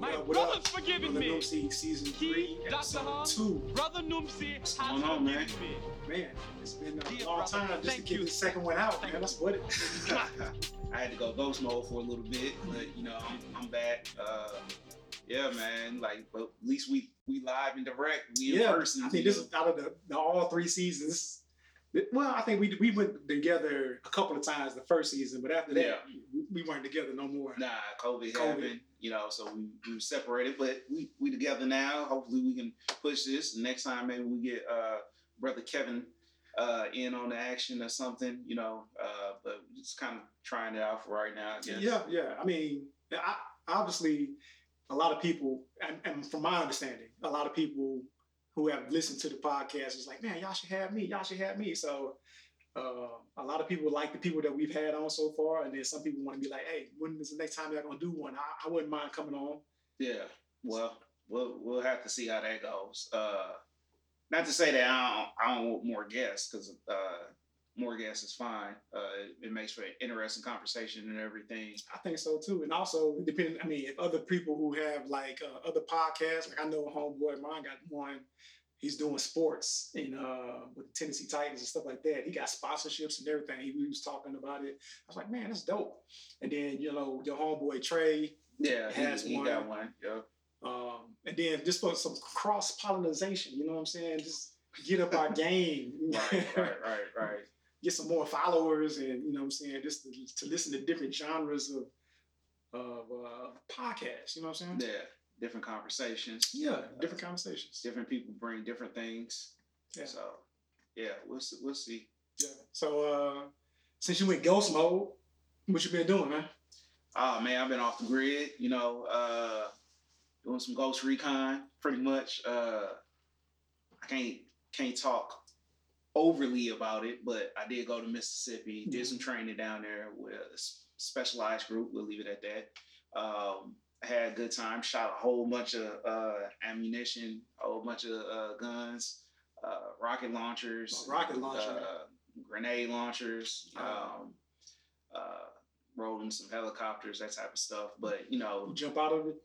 My what brother's up? forgiving Brother me. Noopsy, season He, three, Dr. Han, two. Brother Noomsy has going on, man? forgiven me. Man, it's been a Dear long brother, time just to thank get you. the second one out, Thank man. That's what it. I had to go ghost mode for a little bit, but you know, I'm, I'm back. Uh, yeah, man. Like, but at least we we live and direct. We in yeah, person. I think this know. is out of the, the all three seasons. Well, I think we we went together a couple of times the first season, but after that, Yeah. we, we weren't together no more. Nah, COVID, COVID. happened, you know, so we, we separated, but we we together now. Hopefully we can push this. Next time maybe we get uh brother Kevin uh in on the action or something, you know. Uh but just kind of trying it out for right now. Yeah, yeah. I mean, I, obviously, a lot of people, and, and from my understanding, a lot of people who have listened to the podcast is like, man, y'all should have me. Y'all should have me. So, uh, a lot of people like the people that we've had on so far, and then some people want to be like, hey, when is the next time y'all gonna do one? I, I wouldn't mind coming on. Yeah. Well, we'll we'll have to see how that goes. Uh not to say that I don't, I don't want more guests because uh more guests is fine. Uh it makes for an interesting conversation and everything. I think so too. And also, depending, I mean, if other people who have like uh, other podcasts, like I know homeboy, mine got one. He's doing sports in uh with the Tennessee Titans and stuff like that. He got sponsorships and everything. He, he was talking about it. I was like, man, that's dope. And then you know your homeboy Trey, Yeah, he, Has he one. got one. Yeah. um, and then just for some cross pollination. You know what I'm saying? Just get up our game. Right, right, right, right. Get some more followers, and you know what I'm saying? Just to, to listen to different genres of of uh, podcasts. You know what I'm saying? Yeah. Different conversations. Yeah, different conversations. Different people bring different things. Yeah. So yeah, we'll see, we'll see. Yeah. So uh, since you went ghost mode, what you been doing, man? Oh man, I've been off the grid, you know, uh doing some ghost recon pretty much. Uh I can't can't talk overly about it, but I did go to Mississippi, did some training down there with a specialized group, we'll leave it at that. Um I had a good time, shot a whole bunch of uh ammunition, a whole bunch of uh guns, uh rocket launchers, Oh, rocket launcher. uh, grenade launchers, Oh. um uh rolling some helicopters, that type of stuff. But you know, You jump out of it.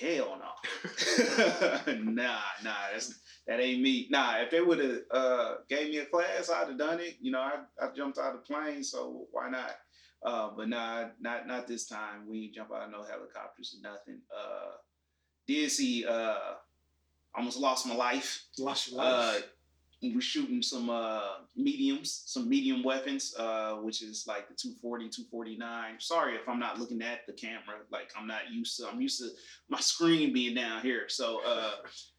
hell no. nah, nah, that's that ain't me. Nah, if they would have uh gave me a class, I'd have done it. You know, I I jumped out of the plane, so why not? Uh, but nah, not not this time. We ain't jump out of no helicopters or nothing. Uh, did see uh almost lost my life. Lost your Uh, life. we were shooting some uh, mediums, some medium weapons, uh, which is like the 240, 249. Sorry if I'm not looking at the camera. Like I'm not used to. I'm used to my screen being down here. So uh,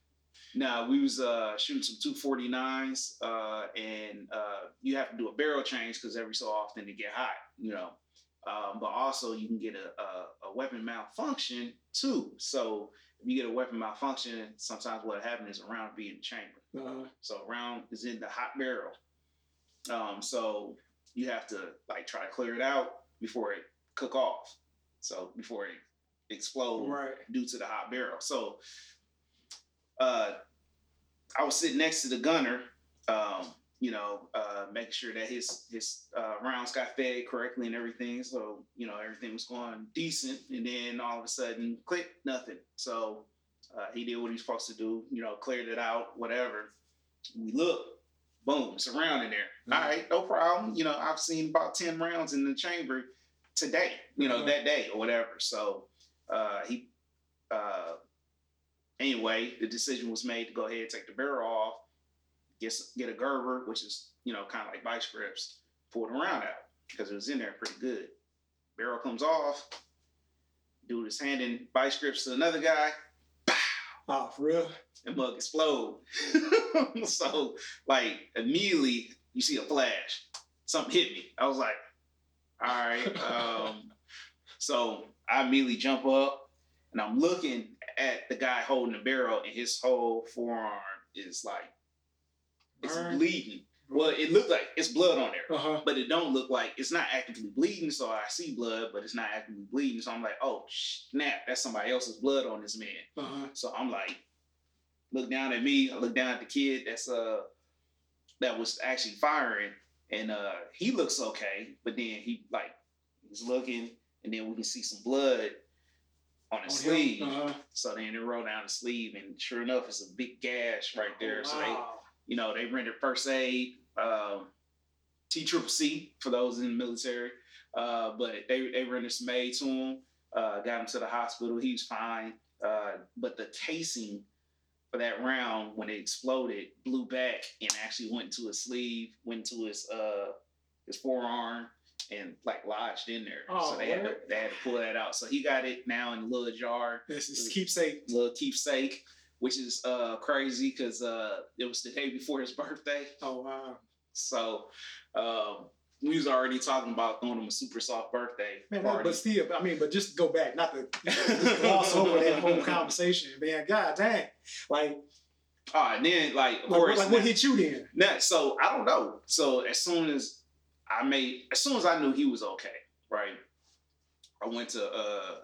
nah, we was uh, shooting some 249s, uh, and uh, you have to do a barrel change because every so often it get hot, you know. Um, but also you can get a, a, a weapon malfunction too. So if you get a weapon malfunction, sometimes what happens is a round be in the chamber. Uh, So round is in the hot barrel. Um, so you have to like try to clear it out before it cook off. So before it explode right. due to the hot barrel. So uh, I was sitting next to the gunner, um, you know, uh, making sure that his his uh, rounds got fed correctly and everything. So you know everything was going decent, and then all of a sudden, click, nothing. So uh, he did what he's supposed to do, you know, cleared it out, whatever. We look, boom, it's a round in there. Mhm. All right, no problem. You know, I've seen about ten rounds in the chamber today, you know, Mhm. that day or whatever. So uh, he uh, anyway, the decision was made to go ahead and take the barrel off, get get a Gerber, which is you know kind of like vice grips, pull the round out because it was in there pretty good. Barrel comes off, dude is handing vice grips to another guy, Oh, for real? and mug explode. so like immediately you see a flash, something hit me. I was like, all right. Um, so I immediately jump up and I'm looking at the guy holding the barrel, and his whole forearm is like it's bleeding. Well, it looked like it's blood on there, Uh-huh. but it don't look like it's not actively bleeding. So I see blood, but it's not actively bleeding. So I'm like, oh snap, that's somebody else's blood on this man. Uh-huh. So I'm like, look down at me. I look down at the kid that's uh that was actually firing, and uh he looks okay, but then he like he's looking, and then we can see some blood on his him? sleeve. Uh-huh. So then they roll down the sleeve, and sure enough, it's a big gash right there. Oh, So they, you know, they rendered first aid, um, T Triple C for those in the military. Uh, but they they rendered some aid to him, uh, got him to the hospital. He was fine. Uh, but the casing for that round, when it exploded, blew back and actually went into his sleeve, went to his uh his forearm, and like lodged in there. Oh, so they had, to, they had to pull that out. So he got it now in a little jar This is keepsake. little keepsake, which is uh crazy because uh it was the day before his birthday. Oh wow. So um we was already talking about throwing him a super soft birthday Man, party. but still, I mean, but just go back, not to gloss over that whole conversation, man. God dang, like, Ah, and then like of like, course like what hit you then? now, so I don't know. So as soon as I made as soon as I knew he was okay, right? I went to uh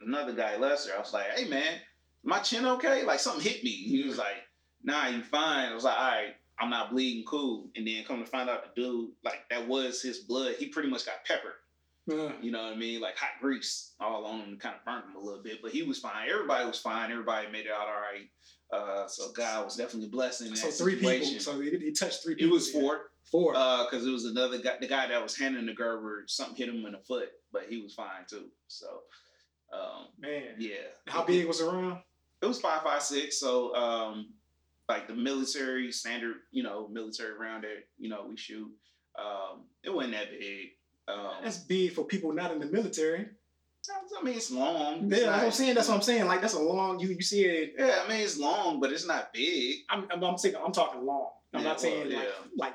another guy, Lester. I was like, hey man, my chin okay? Like something hit me. He was like, nah, you fine. I was like, all right, I'm not bleeding, cool. And then come to find out the dude, like that was his blood. He pretty much got peppered. You know what I mean? Like hot grease all on him, kind of burned him a little bit. But he was fine. Everybody was fine. Everybody made it out all right. Uh, so God was definitely blessing in so three situation. people. So he, it touched three people. it was then. Four Four. because it was another guy, the guy that was handing the Gerber, something hit him in the foot, but he was fine too. So, um, man. yeah. How big was the round? It was five five six. So, um, like the military standard, you know, military round that you know we shoot. Um, it wasn't that big. Um, That's big for people not in the military. I mean, it's long. Yeah, It's that's what I'm saying. That's what I'm saying. Like that's a long. You you see it. Yeah, I mean it's long, but it's not big. I'm I'm, I'm saying I'm talking long. I'm Yeah, not saying well, like yeah. like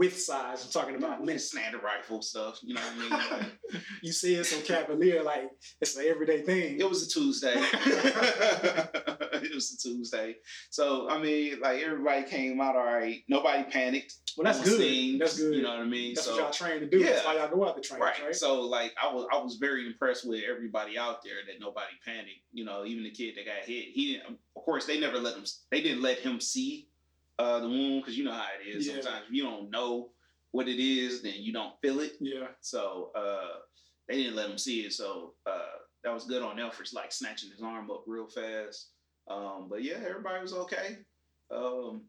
width size. I'm talking about I mean, standard rifle stuff. You know what I mean? Like, You see it so cavalier, like it's an everyday thing. It was a Tuesday. it was a Tuesday. So I mean, like everybody came out all right. Nobody panicked. well, that's on good. scenes, That's good. You know what I mean? That's so what y'all trained to do. That's Yeah. why y'all go out to train, right. right? So like I was I was very impressed with everybody out there that nobody panicked. You know, even the kid that got hit. He didn't. Of course, they never let him. They didn't let him see uh, the wound because you know how it is. Yeah. Sometimes if you don't know what it is, then you don't feel it. yeah. So uh, they didn't let him see it. So uh, that was good on them for like snatching his arm up real fast. Um, but yeah, everybody was okay. Um,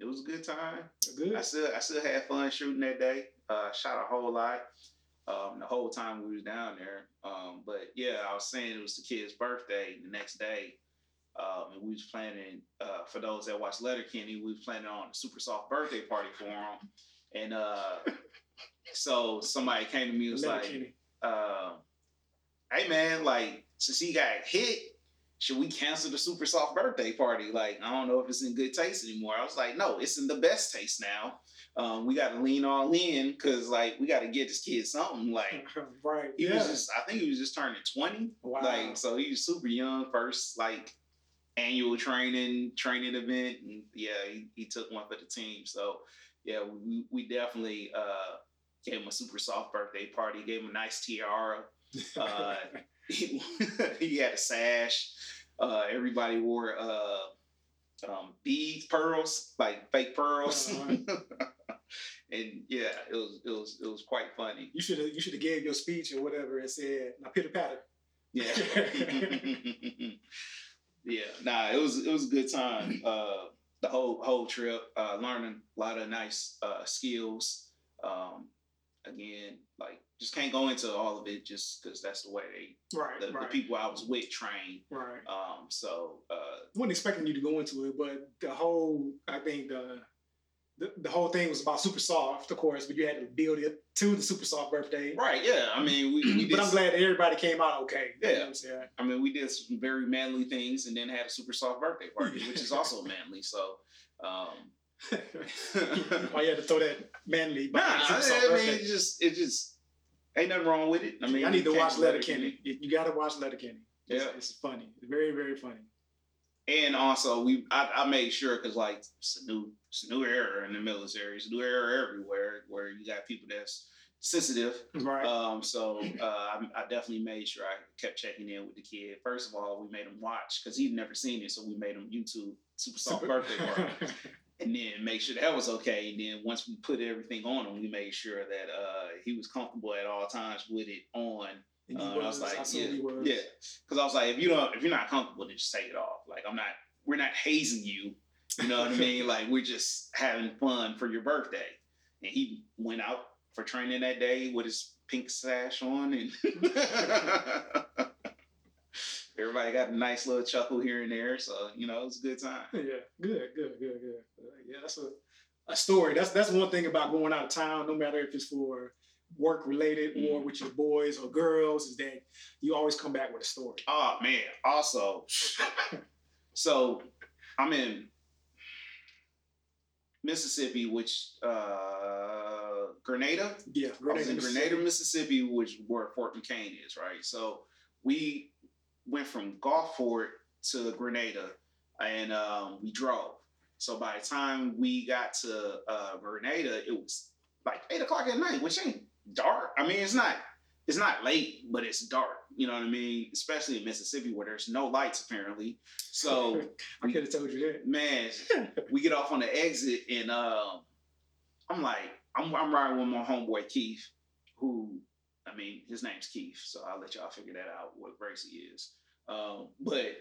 it was a good time. Good. I still I still had fun shooting that day. Uh, shot a whole lot um, the whole time we was down there. Um, but yeah, I was saying it was the kid's birthday the next day. Um, and we was planning uh, for those that watch Letterkenny, we was planning on a super soft birthday party for him. And uh, so somebody came to me and was like, uh, "Hey man, like since he got hit, should we cancel the super soft birthday party? Like I don't know if it's in good taste anymore." I was like, "No, it's in the best taste now. Um, we got to lean all in because like we got to get this kid something. Like right. he yeah. was just, I think he was just turning twenty. wow. Like so he was super young, first like annual training training event, and yeah, he, he took one for the team. So yeah, we, we definitely uh, gave him a super soft birthday party. Gave him a nice tiara. Uh, he, he had a sash. Uh, everybody wore uh, um, beads, pearls, like fake pearls. Uh-huh. and yeah, it was it was it was quite funny. you should have you should have gave your speech or whatever and said now pitter patter. Yeah. Yeah. Nah, it was it was a good time. Uh the whole whole trip, uh learning a lot of nice uh skills. Um again, like just can't go into all of it just because that's the way they Right. the, the people I was with trained. right. Um so uh wasn't expecting you to go into it, but the whole I think the the, the whole thing was about super soft, of course, but you had to build it to the super soft birthday. right, yeah. I mean we, we did But I'm glad that everybody came out okay. Yeah. I mean we did some very manly things and then had a super soft birthday party, which is also manly. So um Why you had to throw that manly Nah, soft I mean, it just it just ain't nothing wrong with it. I mean, I need to watch let it Letterkenny. You, you got to watch Letterkenny. It's, Yeah. it's funny. It's very very funny. And also, we I, I made sure because like it's a new it's a new era in the military. It's a new era everywhere where you got people that's sensitive. Right. Um, so uh, I, I definitely made sure I kept checking in with the kid. First of all, we made him watch because he'd never seen it, so we made him YouTube Super Soft Birthday Party. and then make sure that was okay. And then once we put everything on him, we made sure that uh, he was comfortable at all times with it on. And Uh, and I was like, I yeah, yeah. Because I was like, if you don't, if you're not comfortable, then just take it off. Like I'm not, we're not hazing you. You know what I mean? Like we're just having fun for your birthday. And he went out for training that day with his pink sash on, and everybody got a nice little chuckle here and there. So you know, it was a good time. Yeah, good, good, good, good. Yeah, that's a, a story. That's that's one thing about going out of town, no matter if it's for work related or Mm. with your boys or girls, is that you always come back with a story. Oh man! Also, so I'm in Mississippi, which uh Grenada. Yeah, Grenada, I was in Grenada, Mississippi, which where Fort McCain is, right? So we went from Gulfport to Grenada, and um, we drove. So by the time we got to uh, Grenada, it was like eight o'clock at night, which ain't dark. I mean, it's not it's not late, but it's dark. You know what I mean? Especially in Mississippi where there's no lights apparently. So I could have told you that. man, we get off on the exit and um, I'm like, I'm, I'm riding with my homeboy Keith, who, I mean, his name's Keith, so I'll let y'all figure that out what race he is. Um, but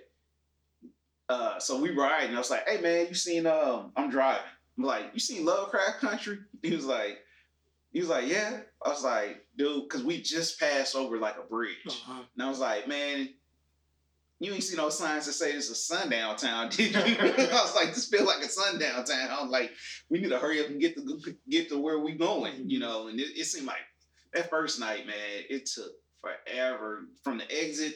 uh, so we ride and I was like, hey man, you seen um, I'm driving. I'm like, you seen Lovecraft Country? He was like, he was like, yeah. I was like, dude, because we just passed over like a bridge. Uh-huh. And I was like, man, you ain't see no signs that say it's a sundown town, did you? I was like, this feel like a sundown town. I'm like, we need to hurry up and get to get to where we going, you know. And it, it seemed like that first night, man, it took forever from the exit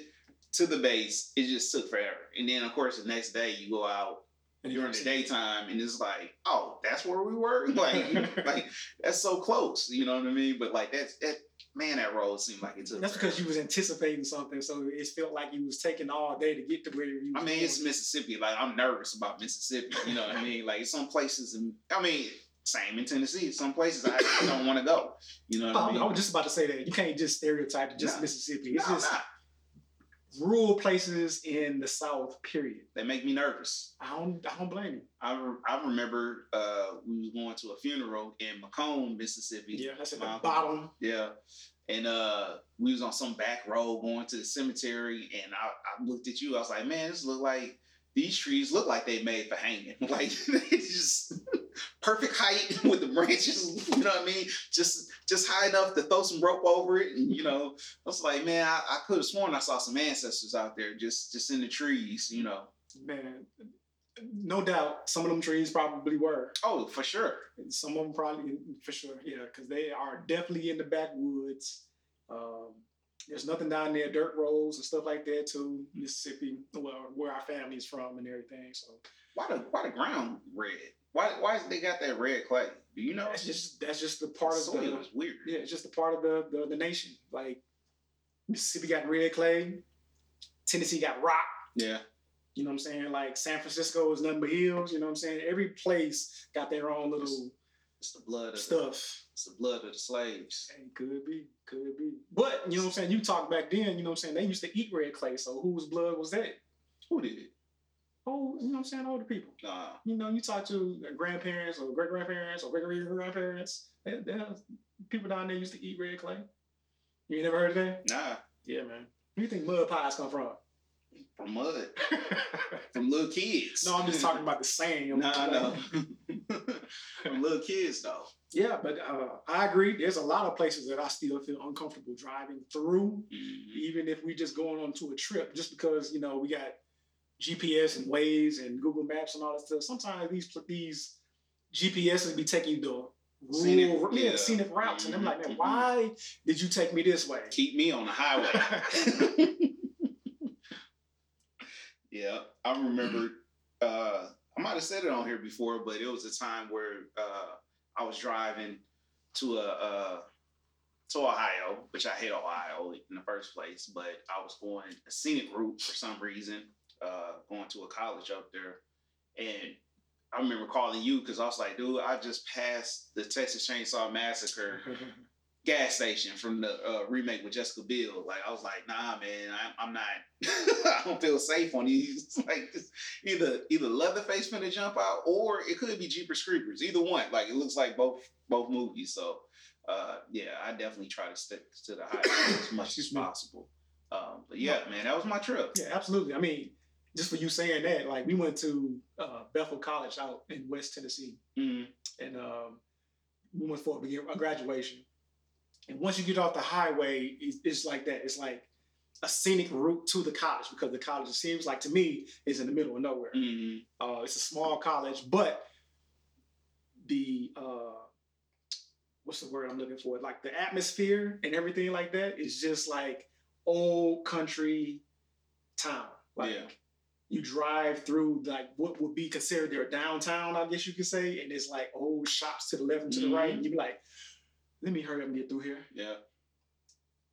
to the base. It just took forever. And then, of course, the next day you go out during the daytime, and it's like, oh, that's where we were. Like, like that's so close. You know what I mean? But like that's that man, that road seemed like it took. That's because you was anticipating something, so it felt like you was taking all day to get to where you. I mean, it's. Mississippi. Like I'm nervous about Mississippi. You know what I mean? Like some places, in, I mean, same in Tennessee. Some places I don't want to go. You know what I Oh, mean? I was just about to say that you can't just stereotype just. Mississippi. It's No, just. Rural places in the South. Period. They make me nervous. I don't. I don't blame you. I, re- I remember uh, we was going to a funeral in McComb, Mississippi. Yeah, that's at the bottom. Yeah. And uh we was on some back road going to the cemetery and I, I looked at you, I was like, man, this look like these trees look like they made for hanging. Like it's just perfect height with the branches, you know what I mean? Just just high enough to throw some rope over it. And you know, I was like, man, I, I could have sworn I saw some ancestors out there just just in the trees, you know. Man, no doubt, some of them trees probably were. Oh, for sure. Some of them probably, for sure, yeah, because they are definitely in the backwoods. Um, there's nothing down there, dirt roads and stuff like that too. Mississippi, well, where our family's from and everything. So Why the why the ground red? Why why they got that red clay? Do you know? that's just that's just the part of soil the is weird. yeah, it's just a part of the, the the nation. Like Mississippi got red clay, Tennessee got rock. Yeah. You know what I'm saying? Like San Francisco is nothing but hills. You know what I'm saying? Every place got their own little It's the blood of the, stuff. it's the blood of the slaves. Hey, could be, could be. But you know what I'm saying? You talk back then. You know what I'm saying? They used to eat red clay. So whose blood was that? Who did it? Oh, you know what I'm saying? Older people. Nah. You know, you talk to grandparents or great grandparents or great great grandparents. People down there used to eat red clay. You never heard of that? Nah. Yeah, man. Where you think mud pies come from? From mud. From little kids. no, I'm just talking about the saying. Nah, I know. From little kids though. Yeah, but uh, I agree. There's a lot of places that I still feel uncomfortable driving through, Mhm. even if we're just going on to a trip, just because you know we got GPS and Waze and Google Maps and all that stuff. Sometimes these these GPSs be taking you to rural, Scenic, yeah, yeah. scenic routes, and I'm like, man, Mhm. why did you take me this way? Keep me on the highway. yeah. I remember uh I might have said it on here before, but it was a time where uh I was driving to a uh to Ohio, which I hate Ohio in the first place, but I was going a scenic route for some reason, uh, going to a college up there. And I remember calling you because I was like, dude, I just passed the Texas Chainsaw Massacre gas station from the uh, remake with Jessica Biel. Like I was like, nah, man, I, I'm not. I don't feel safe on these. like either either Leatherface finna jump out, or it could be Jeepers Creepers. Either one. Like it looks like both both movies. So uh, yeah, I definitely try to stick to the high as much as possible. Um, but yeah, man, that was my trip. Yeah, absolutely. I mean, just for you saying that, like we went to uh, Bethel College out in West Tennessee, Mhm. and um, we went for a graduation. And once you get off the highway, it's, it's like that. It's like a scenic route to the college because the college it seems like to me is in the middle of nowhere. Mhm. Uh, it's a small college, but the uh, what's the word I'm looking for? Like the atmosphere and everything like that is just like old country town. Like Yeah. you drive through like what would be considered their downtown, I guess you could say, and it's like old shops to the left and to the right, Mhm. and you be like, "Let me hurry up and get through here." Yeah.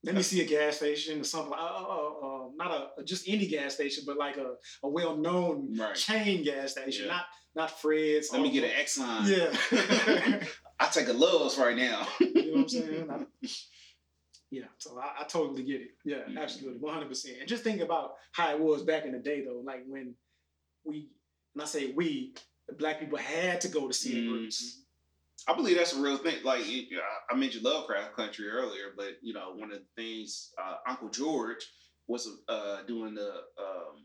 Let me see a gas station or something. like- Uh, uh, uh, uh, not a just any gas station, but like a, a well known Right. chain gas station, Yeah. not not Fred's. Let me get an Exxon. Yeah. I take a Love's right now. you know what I'm saying? I- yeah. So I, I totally get it. Yeah, Mhm. absolutely, 100. percent And just think about how it was back in the day, though. Like when we, when I say we, the black people had to go to scenic Mhm. routes. I believe that's a real thing. Like I- mentioned Lovecraft Country earlier, but you know, one of the things uh, Uncle George was uh, doing the um,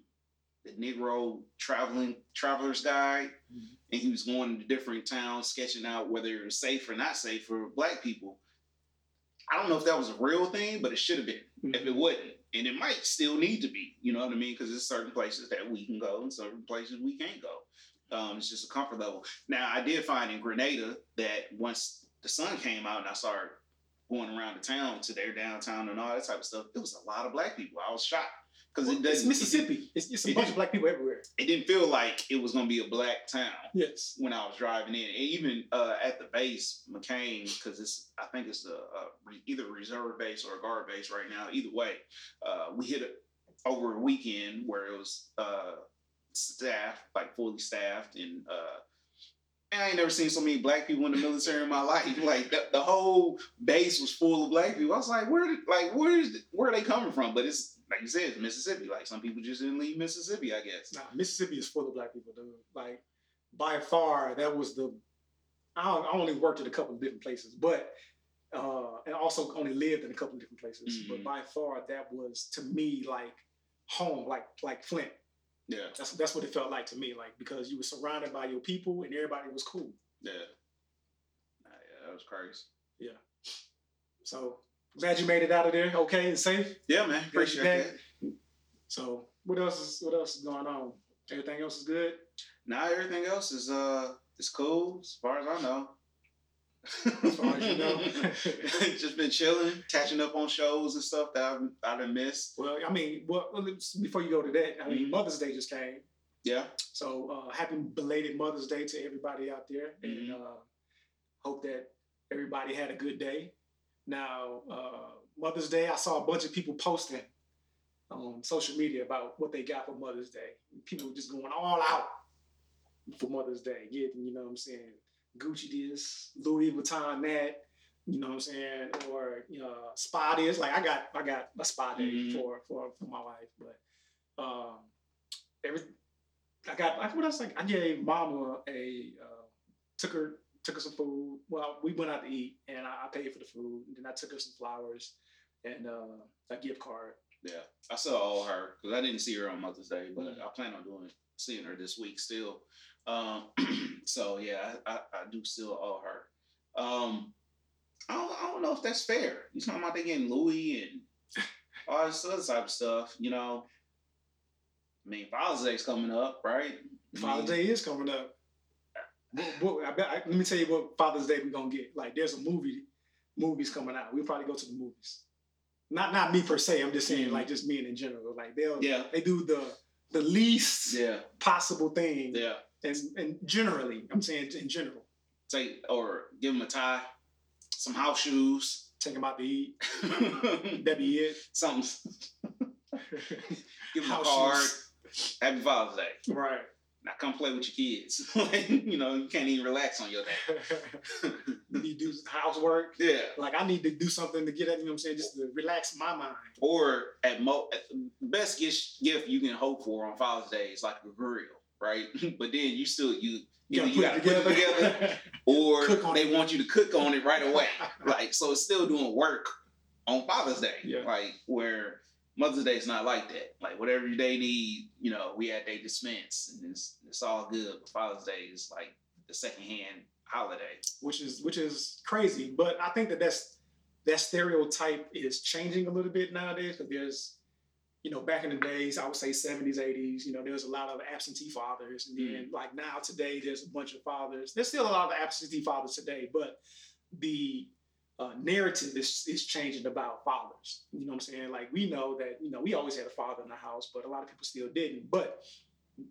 the Negro traveling traveler's guide, Mhm. and he was going to different towns, sketching out whether it was safe or not safe for Black people. I don't know if that was a real thing, but it should have been. If it wasn't, and it might still need to be, you know what I mean? Because there's certain places that we can go and certain places we can't go. Um, it's just a comfort level. Now, I did find in Grenada that once the sun came out and I started going around the town to their downtown and all that type of stuff, it was a lot of black people. I was shocked because Well, it it's doesn't. Mississippi. It's, it's a it bunch of black people everywhere. It, didn't feel like it was going to be a black town Yes. when I was driving in. And even uh, at the base, McCain, because it's I think it's a, a re- either a reserve base or a guard base right now. Either way, uh, we hit it over a weekend where it was uh, staffed, like fully staffed, and uh, and I ain't never seen so many black people in the military in my life. Like the, the whole base was full of black people. I was like, where, like where is where are they coming from? But it's like you said, it's Mississippi. Like some people just didn't leave Mississippi, I guess. Nah, Mississippi is full of black people, dude. Like by far, that was the. I, I only worked at a couple of different places, but uh, and also only lived in a couple of different places. Mhm. But by far, that was to me like home, like like Flint. Yeah, That's that's what it felt like to me, like because you were surrounded by your people and everybody was cool. yeah. Nah, yeah, that was crazy. Yeah. So glad you made it out of there, okay and safe. Yeah, man. Appreciate that. So what else is what else is going on? Everything else is good. Now everything else is uh is cool as far as I know. As far as you know. just been chilling, catching up on shows and stuff that I've I done missed. Well, I mean, well, before you go to that, I mean, Mhm. Mother's Day just came. Yeah. So uh, happy belated Mother's Day to everybody out there, and Mhm. uh, hope that everybody had a good day. Now, uh, Mother's Day, I saw a bunch of people posting on social media about what they got for Mother's Day. People just going all out for Mother's Day, getting you know what I'm saying, Gucci this, Louis Vuitton that. You know what I'm saying, or you know, spa this. Like I got, I got a spa day Mhm. for for for my wife, but um, every I got like what else? Like I gave Mama a uh, took her took her some food. Well, we went out to eat, and I, I paid for the food. And then I took her some flowers and uh, a gift card. Yeah. I saw all her because I didn't see her on Mother's Day, but Mhm. I plan on doing seeing her this week still. Um, so yeah, I, I, I do still owe her. Um, I don't, I don't know if that's fair. You talking about they getting Louis and all this other type of stuff, you know. I mean, Father's Day's coming up, right? I Father's mean, Day is coming up. What, what, I bet, I, let me tell you what Father's Day we're gonna get. Like, there's a movie, movies coming out. We'll probably go to the movies. Not not me per se. I'm just saying, Mhm. like, just me in general. Like, they'll Yeah. they do the the least Yeah, possible thing, yeah. And and generally, I'm saying in general, Take or give them a tie, some house shoes, take them out to eat. That be it. something. Give them a card. shoes. Happy Father's Day. Right. Now come play with your kids. like, you know, you can't even relax on your day. you need to do housework. yeah. Like I need to do something to get at, you know what I'm saying, just to relax my mind. Or at mo at the best gift gift you can hope for on Father's Day is like a grill. Right? but then you still you You you gotta got to put it together or they it. want you to cook on it right away. like so, it's still doing work on Father's Day. Yeah. Like where Mother's Day is not like that. Like whatever they need, you know, we had they dispense and it's it's all good. But Father's Day is like the second hand holiday. which is which is crazy. But I think that that's that stereotype is changing a little bit nowadays because there's, you know, back in the days, I would say 70s, 80s, you know, there was a lot of absentee fathers, and then like now today, there's a bunch of fathers. There's still a lot of absentee fathers today, but the uh, narrative is is changing about fathers. You know what I'm saying? Like we know that you know we always had a father in the house, but a lot of people still didn't. But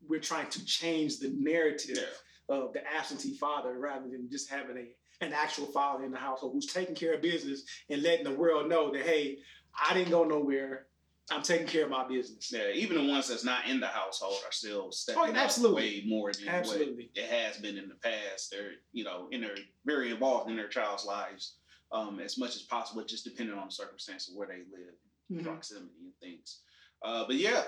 we're trying to change the narrative of the absentee father rather than just having a an actual father in the household who's taking care of business and letting the world know that hey, I didn't go nowhere. I'm taking care of my business. Yeah, even the ones that's not in the household are still stepping Oh, absolutely. way more than Absolutely. what it has been in the past. They're you know in their very involved in their child's lives um, as much as possible, just depending on the circumstance of where they live, Mhm. proximity and things. Uh, but yeah,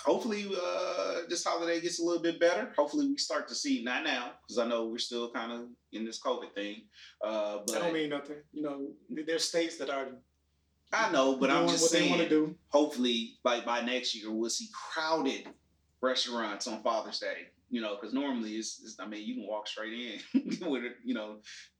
hopefully uh, this holiday gets a little bit better. Hopefully we start to see not now because I know we're still kind of in this COVID thing. Uh, but I don't mean nothing. You know, there's states that are I know, but I'm just saying. hopefully, like by next year, we'll see crowded restaurants on Father's Day. You know, because normally it's, it's, I mean, you can walk straight in with it. You know,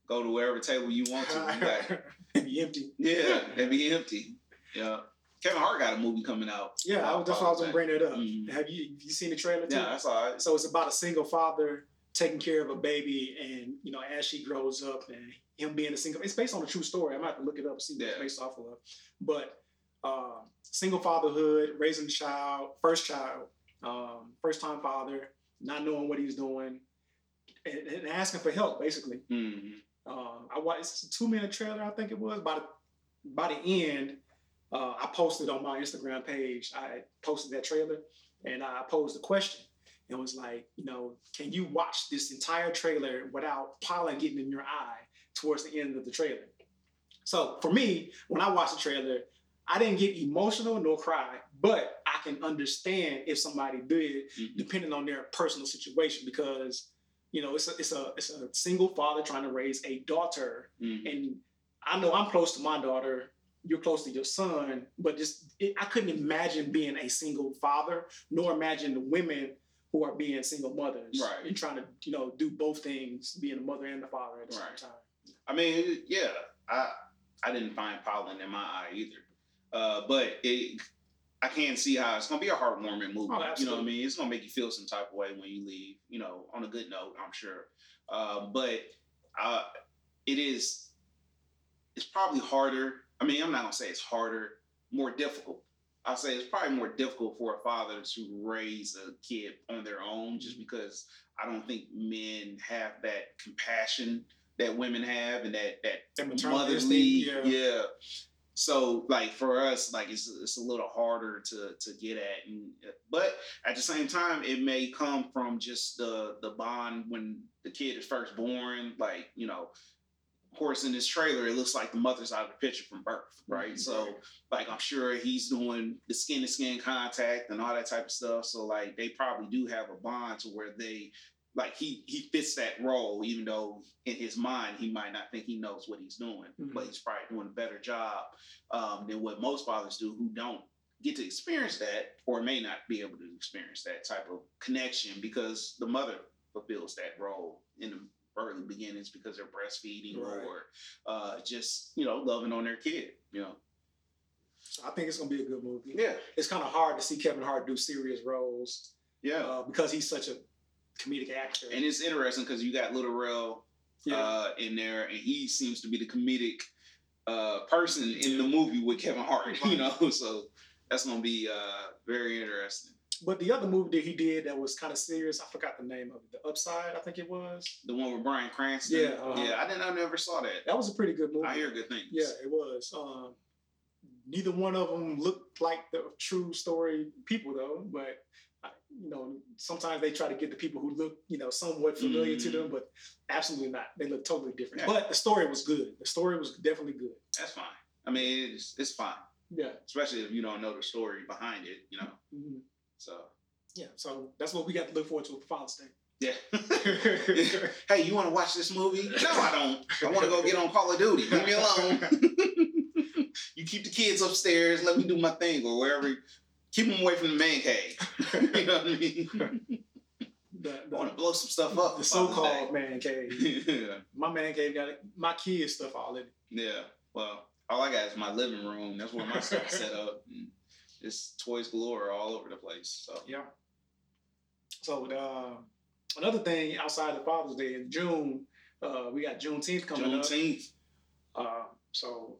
go to wherever table you want to. Got- be empty. yeah, and be empty. Yeah. Kevin Hart got a movie coming out. Yeah, I, was- that's why I was gonna bring that up. Mhm. Have you you seen the trailer? Too? Yeah, that's all right. So it's about a single father taking care of a baby, and you know, as she grows up, and him being a single. It's based on a true story. I might have to look it up and see what it's based off of. But um, single fatherhood, raising a child, first child, um, first time father, not knowing what he's doing, and, and asking for help, basically. Mhm. Um, I watched it's a two minute trailer, I think it was. By the by the end, uh, I posted on my Instagram page. I posted that trailer, and I posed a question. It was like, you know, can you watch this entire trailer without pollen getting in your eye towards the end of the trailer? So for me, when I watched the trailer, I didn't get emotional nor cry, but I can understand if somebody did, Mhm. depending on their personal situation, because you know it's a it's a it's a single father trying to raise a daughter, Mhm. and I know I'm close to my daughter. You're close to your son, but just it, I couldn't imagine being a single father, nor imagine the women who are being single mothers Right. and trying to you know do both things, being a mother and a father at the Right. same time. I mean, yeah, I I didn't find pollen in my eye either. Uh, but it, I can't see how it's gonna be a heartwarming movie. Oh, you know what I mean? It's gonna make you feel some type of way when you leave. You know, on a good note, I'm sure. Uh, but uh, it is. It's probably harder. I mean, I'm not gonna say it's harder, more difficult. I'll say it's probably more difficult for a father to raise a kid on their own, just because I don't think men have that compassion that women have and that that That motherly instinct, yeah. so like for us like it's it's a little harder to to get at and but at the same time it may come from just the the bond when the kid is first born like you know of course in this trailer it looks like the mother's out of the picture from birth right Mhm. so like i'm sure he's doing the skin to skin contact and all that type of stuff so like they probably do have a bond to where they like he he fits that role even though in his mind he might not think he knows what he's doing Mhm. but he's probably doing a better job um, than what most fathers do who don't get to experience that or may not be able to experience that type of connection because the mother fulfills that role in the early beginnings because they're breastfeeding Right. or uh, just you know loving on their kid you know So I think it's gonna be a good movie. yeah It's kind of hard to see Kevin Hart do serious roles yeah uh, because he's such a comedic actor. and it's interesting because you got Lil Rel yeah. uh, in there, and he seems to be the comedic uh, person in the movie with Kevin Hart. You know, so that's gonna be uh, very interesting. But the other movie that he did that was kind of serious, I forgot the name of it. The Upside, I think it was. The one with Bryan Cranston. Yeah, uh-huh. yeah. I didn't. I never saw that. That was a pretty good movie. I hear good things. Yeah, it was. Um, neither one of them looked like the true story people, though. But uh, you know, sometimes they try to get the people who look, you know, somewhat familiar to Mm. them, but absolutely not. They look totally different. Yeah. But the story was good. The story was definitely good. that's fine. I mean, it's it's fine, Yeah. especially if you don't know the story behind it. You know, Mhm. So yeah, so that's what we got to look forward to for Father's Day. Yeah. hey, you want to watch this movie? No, I don't. I want to go get on Call of Duty. Leave me alone. you keep the kids upstairs. Let me do my thing or wherever. Keep them away from the man cave. you know what I mean? The, I want to blow some stuff up. the so-called man cave. Yeah. My man cave got. My kids stuff all in it. Yeah. Well, all I got is my living room. That's where my stuff set up. Just toys galore all over the place. So Yeah. So uh, another thing outside of Father's Day in June, uh, we got Juneteenth coming up. Juneteenth. Uh, so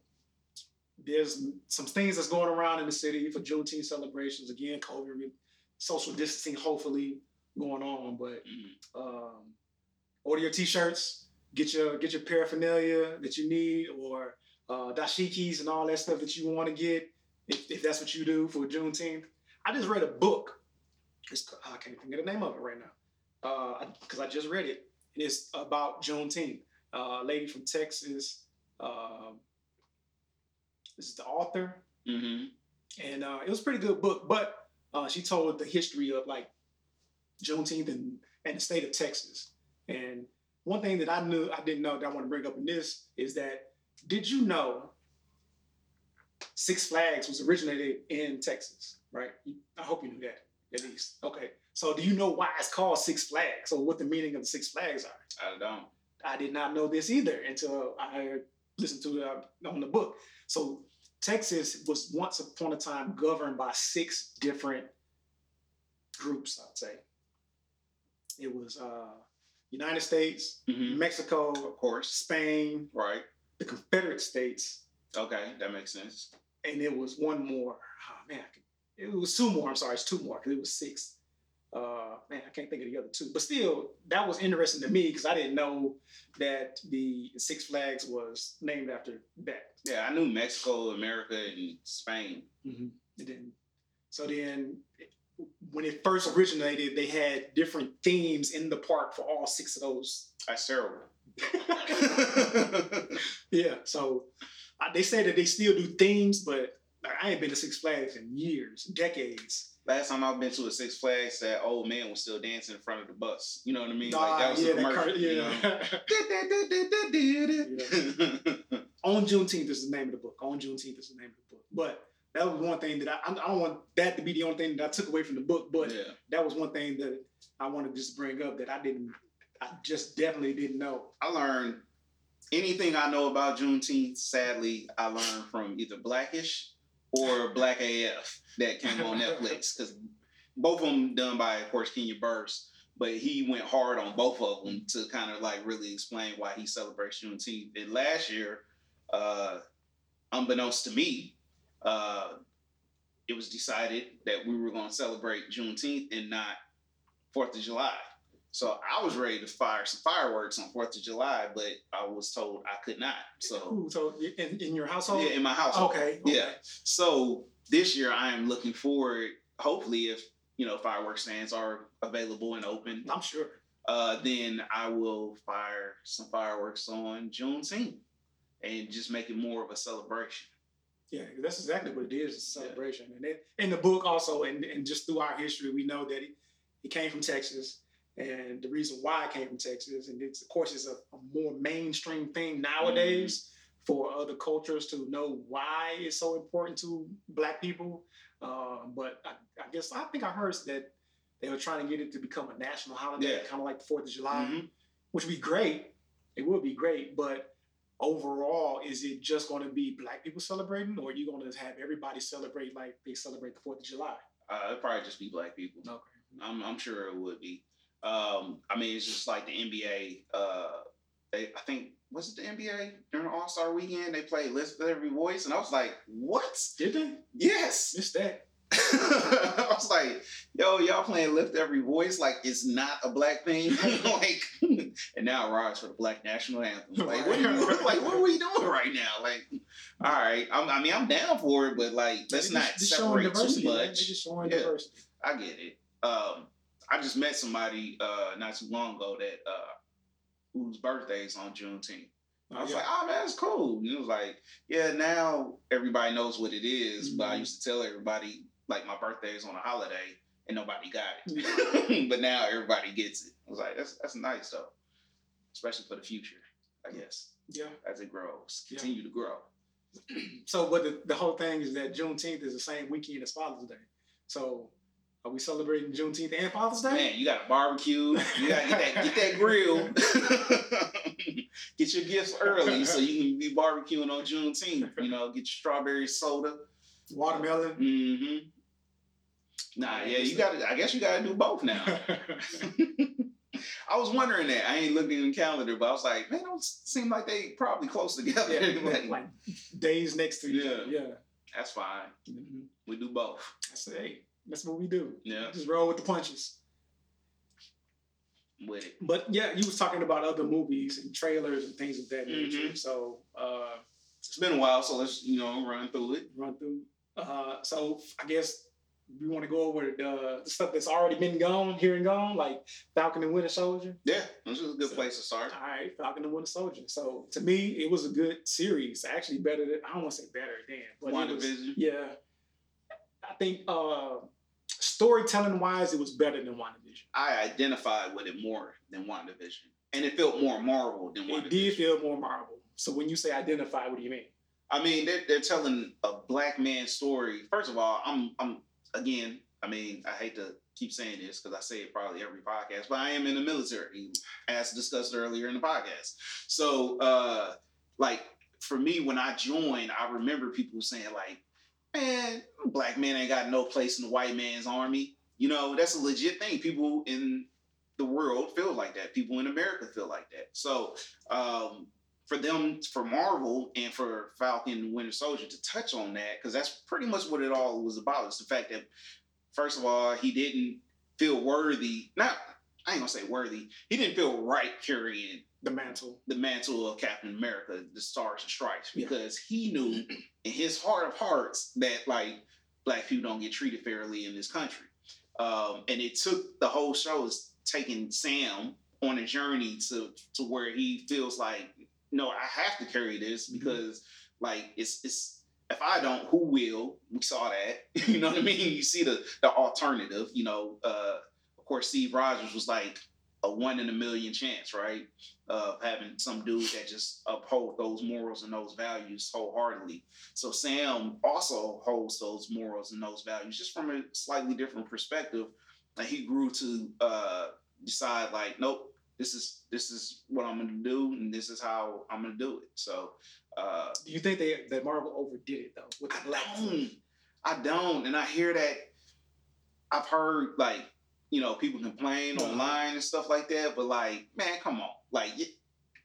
there's some things that's going around in the city for Juneteenth celebrations. Again, COVID, social distancing, hopefully going on. But Mhm. um, order your t-shirts, get your get your paraphernalia that you need, or uh, dashikis and all that stuff that you want to get, if, if that's what you do for Juneteenth. I just read a book. It's, I can't think of the name of it right now because I just read it. And it's about Juneteenth. Uh, a lady from Texas. Um, this is the author Mhm. and uh, it was a pretty good book. But uh, she told the history of like Juneteenth and, and the state of Texas. And one thing that I knew I didn't know that I want to bring up in this is that did you know Six Flags was originated in Texas? Right? I hope you knew that at least. Okay. So do you know why it's called Six Flags or what the meaning of the Six Flags are? I don't. I did not know this either until I listened to it uh, on the book. So Texas was once upon a time governed by six different groups. I'd say it was uh, United States, Mhm. Mexico, Of course. Spain, Right. the Confederate States, Okay, that makes sense. and it was one more. Oh man, could- it was two more. I'm sorry, it's two more because it was six. Uh, man, I can't think of the other two, but still, that was interesting to me because I didn't know that the Six Flags was named after that. Yeah, I knew Mexico, America, and Spain. And then, so then, when it first originated, they had different themes in the park for all six of those. That's terrible. Yeah, so they say that they still do themes, but like, I ain't been to Six Flags in years, decades. Last time I've been to a Six Flags, that old man was still dancing in front of the bus. You know what I mean? Nah, like that was yeah, a commercial. cur- you know? yeah. On Juneteenth is the name of the book. On Juneteenth is the name of the book. But that was one thing that I, I don't want that to be the only thing that I took away from the book. But yeah. that was one thing that I want to just bring up that I didn't, I just definitely didn't know. I learned anything I know about Juneteenth. Sadly, I learned from either Blackish or Black AF that came on Netflix because both of them done by, of course, Kenya Barris. But he went hard on both of them to kind of like really explain why he celebrates Juneteenth. And last year, uh, unbeknownst to me, uh, it was decided that we were going to celebrate Juneteenth and not Fourth of July. So I was ready to fire some fireworks on Fourth of July, but I was told I could not. So Ooh, so in, in your household? yeah, in my house. Okay, okay. Yeah. So this year I am looking forward. Hopefully, if you know fireworks stands are available and open, I'm sure. uh, then I will fire some fireworks on Juneteenth and just make it more of a celebration. Yeah, that's exactly what it is. A Yeah. celebration. And it, in the book also, and, and just through our history, we know that he, he came from Texas. And the reason why I came from Texas, and it's, of course, it's a, a more mainstream thing nowadays for other cultures to know why it's so important to Black people. Uh, but I, I guess I think I heard that they were trying to get it to become a national holiday, Yeah. kind of like the Fourth of July, Mhm. which would be great. It would be great, but overall, is it just going to be Black people celebrating, or are you going to have everybody celebrate like they celebrate the Fourth of July? Uh, it'd probably just be black people. Okay. I'm, I'm sure it would be. Um, I mean, it's just like the NBA. Uh, they, I think, was it the NBA during All Star Weekend? They played "Lift Every Voice," and I was like, "What? Did they? Yes!" Missed that. I was like, "Yo, y'all playing "Lift Every Voice" like it's not a black thing." like, and now it rise for the Black National Anthem. Like, what are you, like, what are we doing right now? Like, all right, I'm, I mean, I'm down for it, but like, let's They not just- separate too much. just showing Yeah. diversity. I get it. Um, I just met somebody uh, not too long ago that uh, whose birthday is on Juneteenth. I was Yeah. like, oh man, that's cool. And it was like, yeah, now everybody knows what it is, but I Mhm. used to tell everybody like my birthday is on a holiday, and nobody got it. but now everybody gets it. I was like, that's that's nice though, especially for the future, I guess, Yeah. as it grows, Yeah. continue to grow. So, but the, the whole thing is that Juneteenth is the same weekend as Father's Day. So, are we celebrating Juneteenth and Father's Day? Man, you got a barbecue. You gotta get that get that grill. get your gifts early so you can be barbecuing on Juneteenth. You know, get your strawberry soda. Watermelon. Mm-hmm. Nah, yeah, you gotta. I guess you gotta do both now. I was wondering that. I ain't looking in the calendar, but I was like, man, don't seem like they probably close together. yeah, Like, like, days next to each other. Yeah. Yeah. that's fine. Mhm. We do both. I say, hey, that's what we do. Yeah, Just roll with the punches. with it. But yeah, you was talking about other movies and trailers and things of that nature. Mhm. So uh, It's been a while, so let's you know run through it. run through. Uh, so I guess we want to go over the, the stuff that's already been gone, here and gone, like Falcon and Winter Soldier. Yeah, this is a good So- place to start. All right, Falcon and Winter Soldier. So to me, it was a good series. Actually, better than I don't want to say better than, but was, WandaVision. yeah. I think uh, storytelling wise, it was better than WandaVision. I identified with it more than WandaVision. And it felt more Marvel than It did feel more Marvel. So when you say identify, what do you mean? I mean, they're, they're telling a black man's story. First of all, I'm I'm again, I mean, I hate to keep saying this because I say it probably every podcast, but I am in the military, as discussed earlier in the podcast. So uh like for me, when I joined, I remember people saying, like, man, black man ain't got no place in the white man's army. You know, that's a legit thing. People in the world feel like that. People in America feel like that. So um for them, for Marvel and for Falcon and Winter Soldier to touch on that, because that's pretty much what it all was about. It's the fact that, first of all, he didn't feel worthy. Not, I ain't gonna say worthy. He didn't feel right carrying The mantle. the mantle of Captain America, the Stars and Stripes, Yeah. because he knew in his heart of hearts that like black people don't get treated fairly in this country. Um, and it took the whole show is taking Sam on a journey to to where he feels like, no, I have to carry this Mhm. because like it's it's if I don't, who will? We saw that. you know what I mean? You see the the alternative, you know, uh course Steve Rogers was like a one in a million chance, right? Of having some dude that just uphold those morals and those values wholeheartedly. So Sam also holds those morals and those values just from a slightly different perspective. And he grew to uh, decide like, nope, this is this is what I'm gonna do, and this is how I'm gonna do it. So uh, Do you think they that Marvel overdid it though with the I black? don't. I don't, and I hear that. I've heard like you know people complain Uh-huh. online and stuff like that, but like, man, come on, like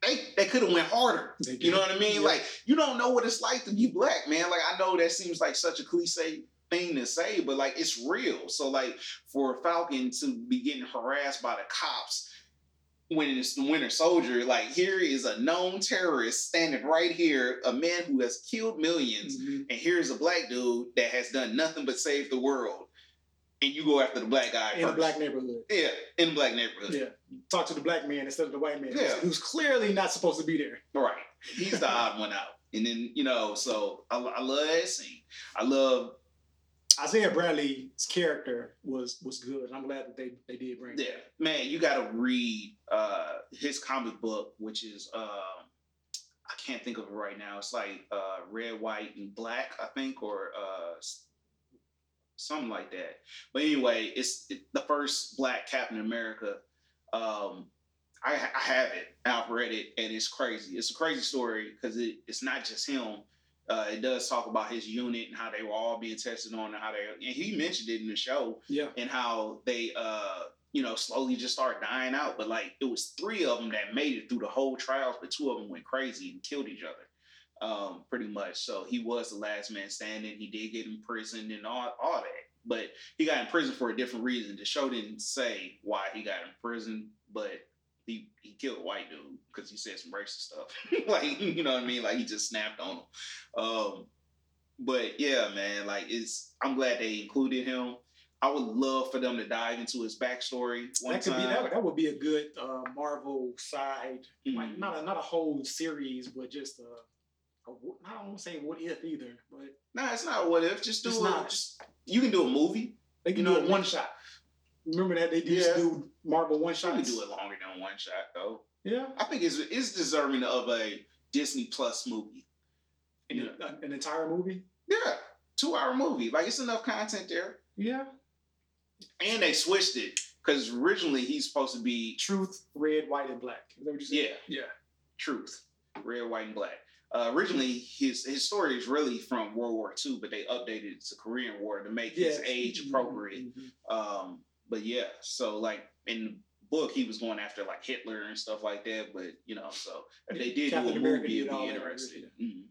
they they could have went harder. You know what I mean? Yeah. Like you don't know what it's like to be black, man. Like I know that seems like such a cliche thing to say, but like it's real. So like for Falcon to be getting harassed by the cops when it's the Winter Soldier, like here is a known terrorist standing right here, a man who has killed 1000000s Mhm. and here's a black dude that has done nothing but save the world, and you go after the black guy in a black neighborhood. yeah, in a black neighborhood. Yeah, talk to the black man instead of the white man. Yeah. who's clearly not supposed to be there. Right. He's the odd one out. And then, you know, so I, I love that scene. I love, Isaiah Bradley's character was was good. I'm glad that they they did bring. yeah, that. man, you got to read uh, his comic book, which is, um, I can't think of it right now. It's like uh, red, white, and black, I think, or uh, something like that. But anyway, it's it, the first black Captain America. Um, I, I have it. I've read it, and it's crazy. It's a crazy story because it, it's not just him. Uh, it does talk about his unit and how they were all being tested on, and how they. And he mentioned it in the show, Yeah, and how they, uh, you know, slowly just start dying out. But like, it was three of them that made it through the whole trials, but two of them went crazy and killed each other, um, pretty much. So he was the last man standing. He did get imprisoned and all, all that. But he got in prison for a different reason. The show didn't say why he got in prison, but he he killed a white dude because he said some racist stuff. like you know what I mean? Like he just snapped on him. Um, but yeah, man, like it's. I'm glad they included him. I would love for them to dive into his backstory one that could time. be that, that would be a good uh, Marvel side, like Mhm. not a, not a whole series, but just a, I don't want to say what if either, but Nah, it's not what if. Just do It's a, not. Just you can do a movie. they can You do know a I mean? one shot. Remember that they Yeah. to do Marvel one shot. to shots. do it longer than one shot though. Yeah, I think it's it's deserving of a Disney Plus movie. Yeah. an entire movie. Yeah, two hour movie. Like it's enough content there. Yeah, And they switched it because originally he's supposed to be Truth, Red, White, and Black. Is that what you said? yeah Yeah. truth, red, white, and black. Uh, originally, his his story is really from World War II, but they updated it to Korean War to make his age appropriate. Mhm. Um, but yeah, so like in the book, he was going after like Hitler and stuff like that. But you know, so if they did Captain do a America movie, it'd be interesting. Mhm.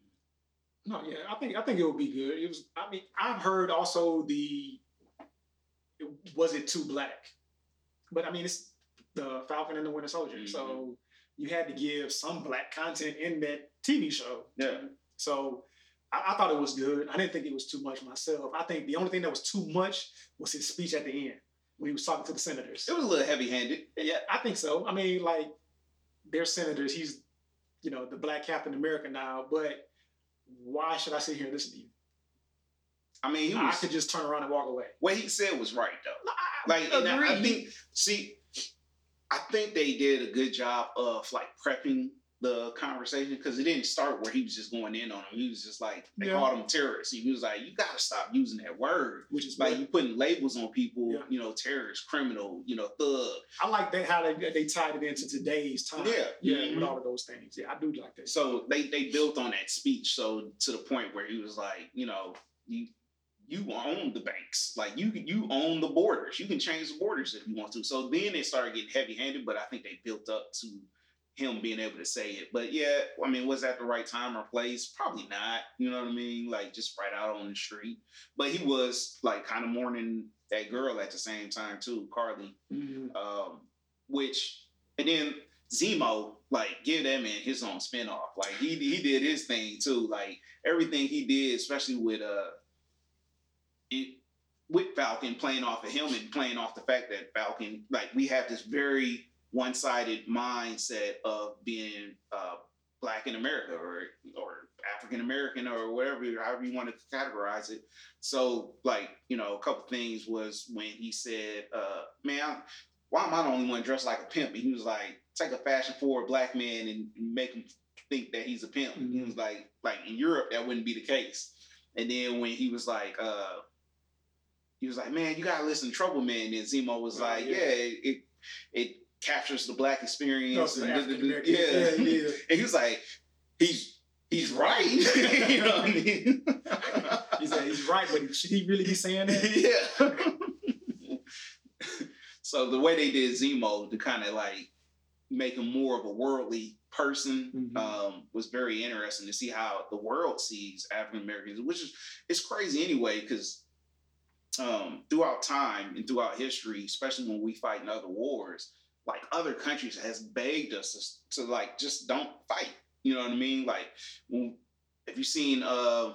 No, yeah, I think I think it would be good. It was. I mean, I've heard also the. Was it too black? But I mean, it's the Falcon and the Winter Soldier, Mhm. so you had to give some black content in that TV show. Yeah. So I, I thought it was good. I didn't think it was too much myself. I think the only thing that was too much was his speech at the end when he was talking to the senators. It was a little heavy handed. Yeah, I think so. I mean, like, they're senators. He's, you know, the black Captain America now. But why should I sit here and listen to you? I mean, he I could just turn around and walk away. what he said was right though. No, I- Like, I think, see, I think they did a good job of like prepping the conversation because it didn't start where he was just going in on him. He was just like they Yeah. called him terrorists. He was like, you got to stop using that word. which is Like like you putting labels on people, Yeah. you know, terrorist, criminal, you know, thug. I like that how they they tied it into today's time. Yeah. yeah, Mhm. with all of those things. Yeah, I do like that. So they they built on that speech. So to the point where he was like, you know, you you own the banks, like you you own the borders. You can change the borders if you want to. So then it started getting heavy handed, but I think they built up to him being able to say it. But yeah, I mean, was that the right time or place? Probably not. You know what I mean? Like just right out on the street. But he was like kind of mourning that girl at the same time too, Karli Mhm. um, which and then Zemo, like give that man his own spinoff. Like he he did his thing too. Like everything he did, especially with uh it with Falcon playing off of him and playing off the fact that Falcon, like we have this very one-sided mindset of being uh black in America or or African American or whatever, however you want to categorize it. So like, you know, a couple things was when he said, uh, man, why am I the only one dressed like a pimp? And he was like, take a fashion forward black man and make him think that he's a pimp. And he was like, like in Europe, that wouldn't be the case. And then when he was like, uh, he was like, man, you gotta listen to Trouble Man. And Zemo was Oh, like, yeah. yeah, it, it it captures the black experience. No, and yeah. Yeah, yeah. And he was like, he's he's right. you know what I mean? He said he's right, but should he really be saying that? yeah. so the way they did Zemo to kind of like make him more of a worldly person Mhm. um, was very interesting to see how the world sees African Americans, which is it's crazy anyway because um, throughout time and throughout history, especially when we fight in other wars, like other countries has begged us to, to like just don't fight. You know what I mean? Like when, if you've seen uh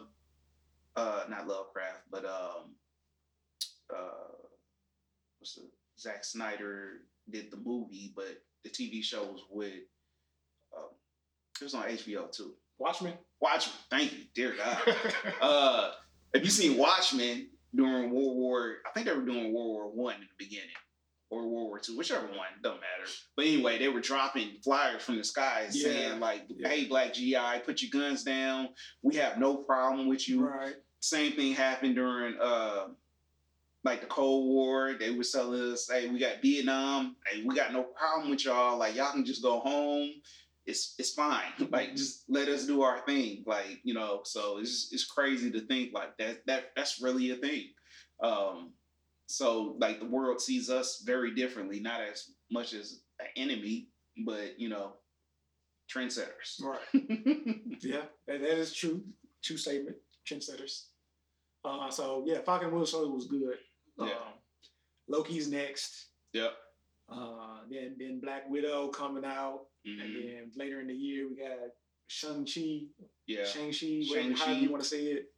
uh not Lovecraft, but um uh what's the Zack Snyder did the movie, but the TV show was with um, it was on HBO too. Watchmen. Watchmen, thank you, dear God. uh have you seen Watchmen during World War I think they were doing World War One in the beginning. Or World War Two, whichever one, don't matter. But anyway, they were dropping flyers from the sky Yeah. saying like, Yeah. "Hey, Black GI, put your guns down. We have no problem with you." right. same thing happened during uh like the Cold War. They were telling us, hey, we got Vietnam, hey, we got no problem with y'all. Like y'all can just go home. It's it's fine. Like just let us do our thing. Like, you know, so it's it's crazy to think like that that that's really a thing. Um so like the world sees us very differently, not as much as an enemy, but you know, trendsetters. Right. Yeah, that, that is true. True statement. Trendsetters. Uh, so yeah, Falcon and Winter Soldier was good. Yeah. Um, Loki's next. Yep. Uh, then then Black Widow coming out, and Mhm. then later in the year we got Shang Chi, Yeah. Shang Chi, Shang-Chi. however you want to say it.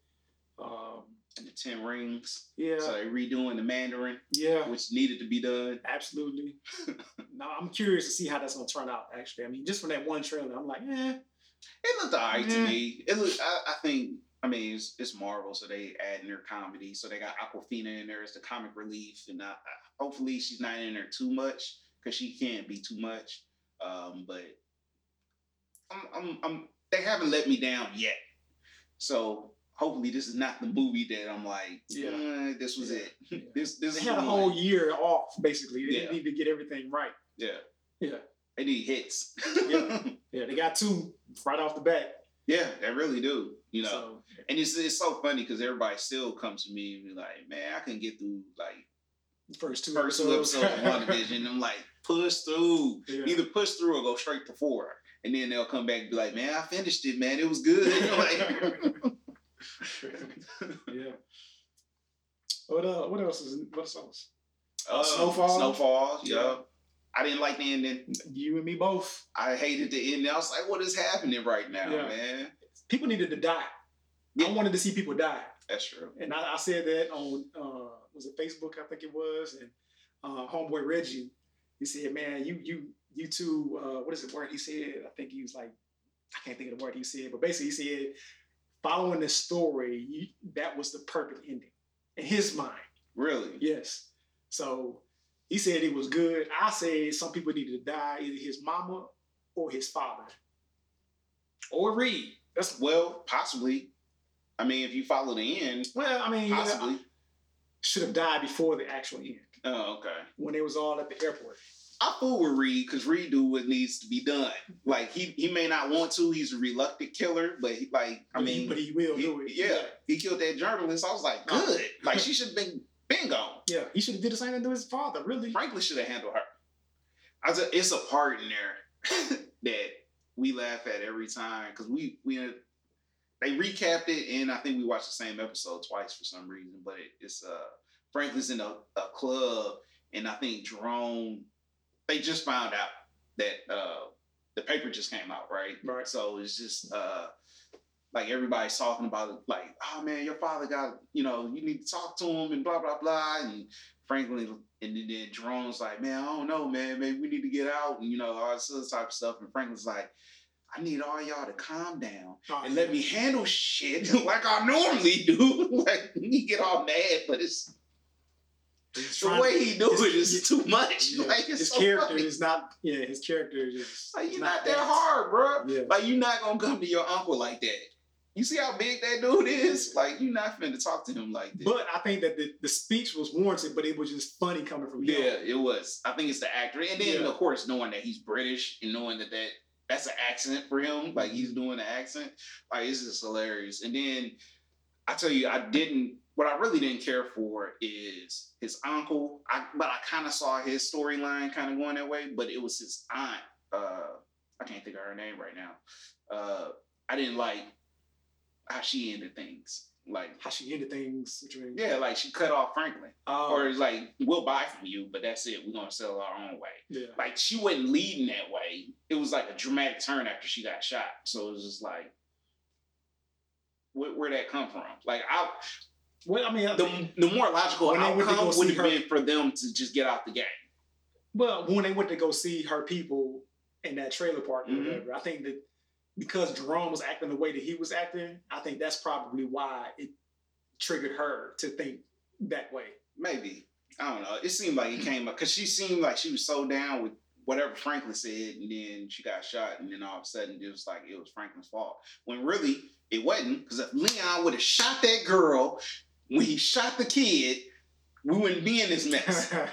Um, And the Ten Rings. yeah, So they're redoing the Mandarin, yeah, which needed to be done. absolutely. now I'm curious to see how that's gonna turn out. Actually, I mean, just from that one trailer, I'm like, eh, It looked alright to me. It looked. I, I think. I mean, it's, it's Marvel, so they add in their comedy. So they got Awkwafina in there as the comic relief, and I, I hopefully she's not in there too much because she can't be too much. Um, but I'm, I'm, I'm, they haven't let me down yet. So hopefully this is not the movie that I'm like, Yeah. yeah, this was Yeah. it. Yeah. this, this They is had a whole one. year off, basically. They Yeah. need to get everything right. Yeah, Yeah. they need hits. Yeah. Yeah, they got two right off the bat. yeah, they really do. You know, So, and it's it's so funny because everybody still comes to me and be like, man, I can get through like first two first two episodes. episodes of WandaVision. I'm like, push through. Yeah. Either push through or go straight to four. And then they'll come back and be like, man, I finished it, man. It was good. yeah. What uh? What else is? What else? uh, Snowfall? Snowfall, yeah. Yeah. I didn't like the ending. You and me both. I hated the ending. I was like, what is happening right now, Yeah. man? People needed to die. Yeah. I wanted to see people die, That's true. and I, I said that on uh, was it Facebook? I think it was, and uh, homeboy Reggie, he said, "Man, you you you two, uh, what is the word he said? I think he was like, I can't think of the word he said, but basically he said, following the story, you, that was the perfect ending in his mind. Really? Yes. So he said it was good. I said some people needed to die, either his mama or his father. Or Reed. That's Well, possibly. I mean, if you follow the end, well, I mean, possibly. should have died before the actual end Oh, okay. when it was all at the airport. I fool with Reed because Reed do what needs to be done. Like he he may not want to. He's a reluctant killer, but he, like I mean, but he will he- do it. yeah, he killed that journalist. I was like, Uh. good. Like she should have been been gone. yeah. He should have did the same thing to his father. Really. Franklin should have handled her. I just, it's a part in there that we laugh at every time because we we they recapped it and I think we watched the same episode twice for some reason. But it, it's uh Franklin's in a, a club and I think Jerome they just found out that uh the paper just came out right. Right. So it's just uh like everybody's talking about it, like, oh man, your father got, you know, you need to talk to him and blah blah blah. And Franklin and then, Jerome's like, man, I don't know, man, maybe we need to get out and you know, all this other type of stuff. And Franklin's like, I need all y'all to calm down and let me handle shit like I normally do. like he get all mad, but it's the way he do it is too much. yeah, Like it's his so character funny. is not. Yeah, his character is Like you're it's not, that hard, bro. Yeah. Like you're not gonna come to your uncle like that. You see how big that dude is? Like you're not finna talk to him like that. But I think that the, the speech was warranted, but it was just funny coming from him. yeah, it was. I think it's the actor, and then Yeah. of course knowing that he's British and knowing that that that's an accent for him, like he's doing the accent, like it's just hilarious. And then I tell you, I didn't. What I really didn't care for is his uncle. I, but I kind of saw his storyline kind of going that way. But it was his aunt. Uh, I can't think of her name right now. Uh, I didn't like how she ended things. Like, How she ended things. What you mean? yeah, like she cut off Franklin, Oh, or like we'll buy from you, but that's it. We're gonna sell our own way. yeah. Like she wasn't leading that way. It was like a dramatic turn after she got shot. So it was just like, where where that come from? Like I, Well, I mean, I the the more logical When outcome would have been for them to just get out the game. well, when they went to go see her people in that trailer park or Mhm. whatever, I think that because Jerome was acting the way that he was acting, I think that's probably why it triggered her to think that way. Maybe I don't know. It seemed like it came up because she seemed like she was so down with whatever Franklin said, and then she got shot, and then all of a sudden it was like it was Franklin's fault. When really it wasn't, because if Leon would have shot that girl when he shot the kid, we wouldn't be in this mess.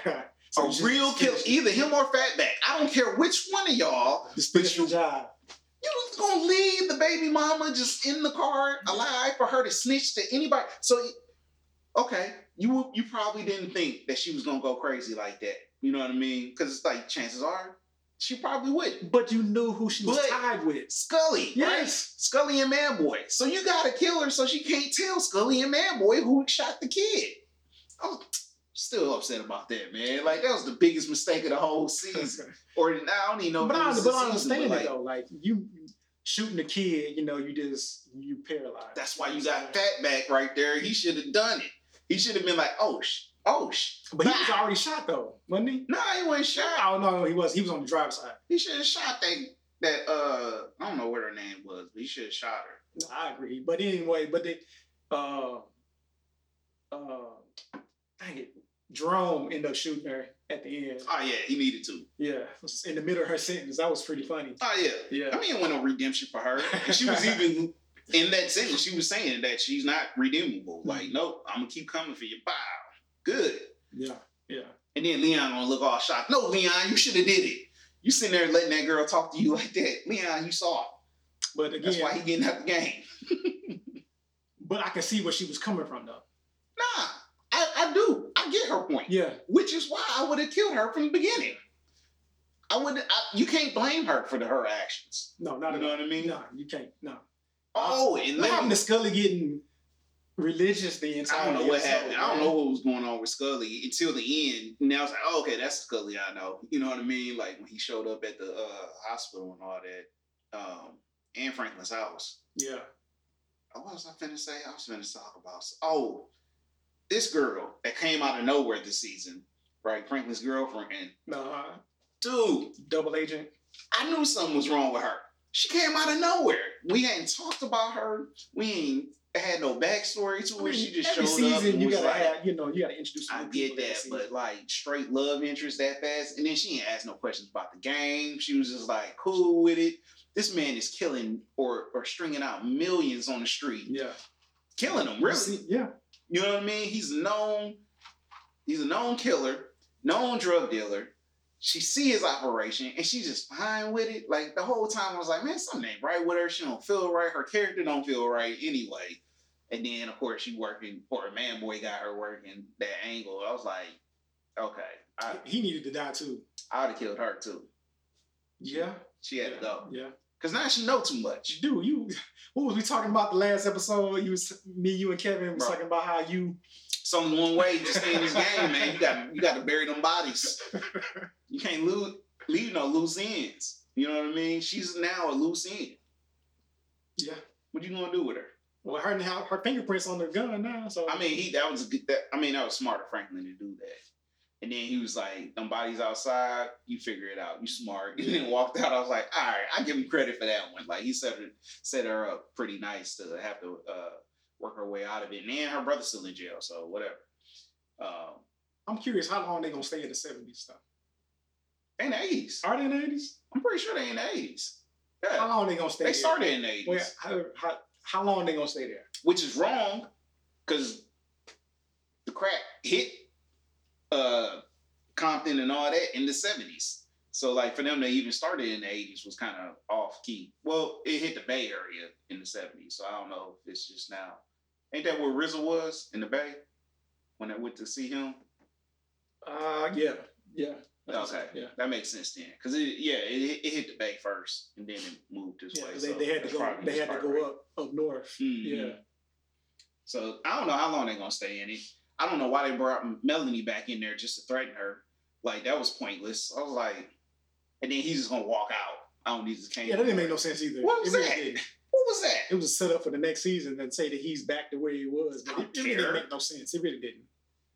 So a real kill, either him or Fatback. I don't care which one of y'all. Just the job. You just gonna leave the baby mama just in the car alive for her to snitch to anybody? So, okay, you you probably didn't think that she was gonna go crazy like that. You know what I mean? Because it's like chances are she probably wouldn't. But you knew who she was But- tied with. Scully, right? Scully and Manboy. So you gotta kill her so she can't tell Scully and Manboy who shot the kid. I'm still upset about that, man. Like that was the biggest mistake of the whole season. Or I don't even know. but I, but the I season, understand but, it like, though. Like you shooting a kid, you know, you just you paralyzed. That's why you got Fatback right there. He should have done it. He should have been like, oh, sh- oh, sh. But he was already shot though, wasn't he? No, he wasn't shot. I don't no, he was. He was on the driver's side. He should have shot that. That uh, I don't know what her name was, but he should have shot her. No, I agree. But anyway, but they, uh, uh, dang it, Jerome ended up shooting her at the end. Oh yeah, he needed to. Yeah, was in the middle of her sentence. That was pretty funny. Oh yeah, Yeah. I mean, it went no redemption for her. And she was even in that sentence. She was saying that she's not redeemable. Like, nope, I'm gonna keep coming for you. Bow. Good. Yeah, yeah. And then Leon gonna look all shocked. No, Leon, you should have did it. You sitting there letting that girl talk to you like that. Leon, you saw it. But again, That's why he getting out the game. but I can see where she was coming from though. Nah, I, I do. I get her point. Yeah, Which is why I would have killed her from the beginning. I would. I, you can't blame her for the, her actions. no, not You at know what I mean? No, you can't. No. Oh, and happened let to Scully getting religious the entire I don't know what happened. I don't know what was going on with Scully until the end. And I was like, oh, okay, that's Scully I know. You know what I mean? Like when he showed up at the uh, hospital and all that, um, and Franklin's house. Yeah. Oh, What was I finna say? I was finna talk about. Oh, this girl that came out of nowhere this season, right? Franklin's girlfriend. No, uh, Dude, double agent. I knew something was wrong with her. She came out of nowhere. We hadn't talked about her. We ain't had no backstory to I mean, she just every showed season up. And you was gotta like, have, you know, you gotta introduce. I get people that, but like straight love interest that fast, and then she ain't asked no questions about the game. She was just like cool with it. This man is killing or or stringing out millions on the street, yeah, killing them really. see- yeah, You know what I mean? He's known. He's a known killer, known drug dealer. She see his operation and she's just fine with it. Like the whole time, I was like, man, something ain't right with her. She don't feel right. Her character don't feel right anyway. And then of course she working, or man boy got her working that angle. I was like, okay, I he needed to die too. I would have killed her too. Yeah, She had yeah, to go Yeah, because now she know too much. dude, you. What was we talking about the last episode? You was me, you and Kevin was Bro. talking about how you. It's only one way to stay in this game, man. You got you got to bury them bodies. You can't lose leave no loose ends. You know what I mean? She's now a loose end. Yeah. What you gonna do with her? Well, her her, fingerprints on the gun now. So I mean, he that was a good. That, I mean, that was smart of Franklin to do that. And then he was like, "Them bodies outside, you figure it out. You smart." And then walked out. I was like, "All right, I give him credit for that one. Like he set her set her up pretty nice to have to uh, work her way out of it. And then her brother's still in jail, so whatever." Um, I'm curious how long they gonna stay in the '70s stuff. they in the eighties. Are they in the '80s? I'm pretty sure they in the eighties. How long they gonna stay? they there? started in the eighties. Well, how, how, how long they gonna stay there? which is wrong because the crack hit uh Compton and all that in the 70s. So like for them to even started in the 80s was kind of off key. Well, it hit the Bay Area in the 70s, so I don't know if it's just now. Ain't that where RZA was in the Bay when I went to see him? Uh, yeah, yeah. Okay, yeah. that makes sense then, because it yeah it, it hit the Bay first and then it moved this Yeah, way. they, so they had to go. They had to go up up north. Mhm. Yeah, So I don't know how long they're gonna stay in it. I don't know why they brought Melanie back in there just to threaten her. Like that was pointless. I was like, and then he's just gonna walk out. I don't need this cane. yeah. That didn't make no sense either. What was It that? didn't. What was that? It was a setup for the next season and say that he's back to where he was, but I it, it really didn't make no sense. It really didn't.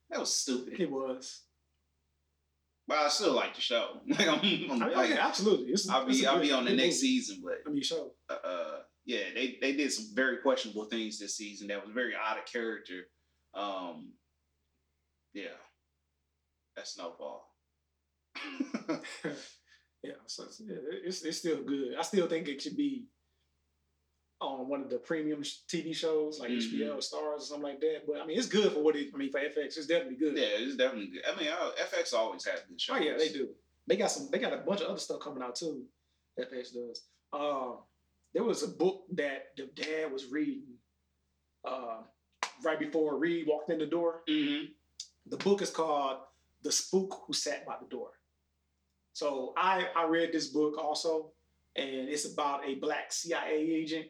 That was stupid. It was. But I still like the show. Like I'm, I'm I mean, like, yeah, absolutely. It's, I'll be I'll be on the next movie. season, but I mean, show. uh, uh, yeah, they they did some very questionable things this season that was very out of character. Um, yeah, that's Snowfall. yeah, so it's, yeah, it's it's still good. I still think it should be on one of the premium TV shows like Mhm. HBO, Starz, or something like that. But I mean, it's good for what it. I mean, for FX, it's definitely good. yeah, it's definitely good. I mean, uh, FX always has good shows. Oh yeah, they do. They got some. They got a bunch of other stuff coming out too. FX does. Um, there was a book that the dad was reading uh, right before Reed walked in the door. Mm-hmm. The book is called "The Spook Who Sat by the Door." So I I read this book also, and it's about a black CIA agent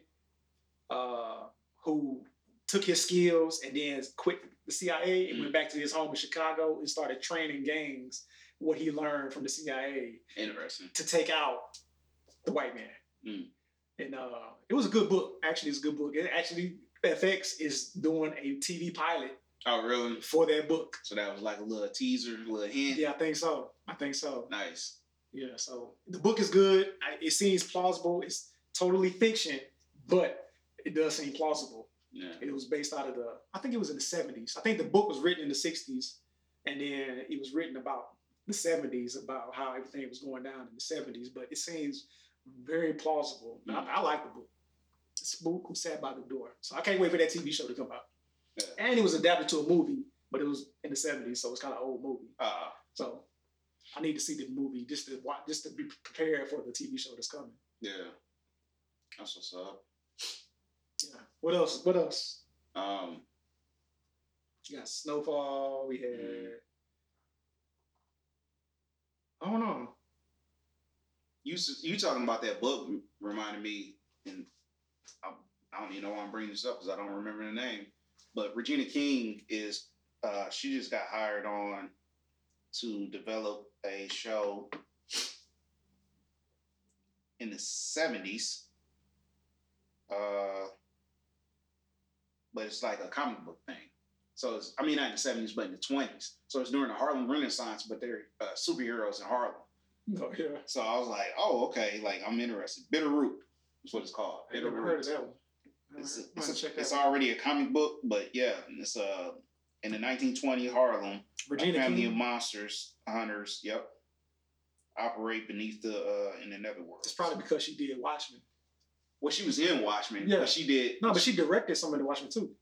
uh, who took his skills and then quit the CIA and went back to his home in Chicago and started training gangs. What he learned from the CIA Interesting. to take out the white man. Mm. And uh, it was a good book. Actually, it's a good book. It actually FX is doing a TV pilot Oh, really? for that book. So that was like a little teaser, a little hint. Yeah, I think so. I think so. Nice. Yeah, so the book is good. I, it seems plausible. It's totally fiction, but it does seem plausible. Yeah. It was based out of the, I think it was in the 70s. I think the book was written in the 60s, and then it was written about the '70s about how everything was going down in the '70s. But it seems very plausible. I, Mm. I like the book. Spook who sat by the door. So I can't wait for that TV show to come out. Yeah. And it was adapted to a movie, but it was in the '70s, so it's kind of old movie. Uh, So I need to see the movie just to watch, just to be prepared for the TV show that's coming. yeah. That's what's up. What else? What else? Um, You got Snowfall. We had. Mm. I don't know. you you talking about that book reminded me, and I, I don't even know why I'm bringing this up because I don't remember the name. But Regina King is uh, she just got hired on to develop a show in the '70s. Uh, but it's like a comic book thing. So it's, I mean, not in the '70s, but in the '20s. So it's during the Harlem Renaissance, but they're uh, superheroes in Harlem. No, yeah. So I was like, oh, okay, like I'm interested. Bitterroot is what it's called. I ain't Bitter never heard of that one. It's, might- it's, check it's already a comic book, but yeah, it's uh in the 1920 Harlem, Regina a family King. of monsters hunters. Yep, operate beneath the uh in the netherworld. It's probably because she did Watchmen. Well, she was in Watchmen. Yeah. but she did. No, but she directed some of the Watchmen too.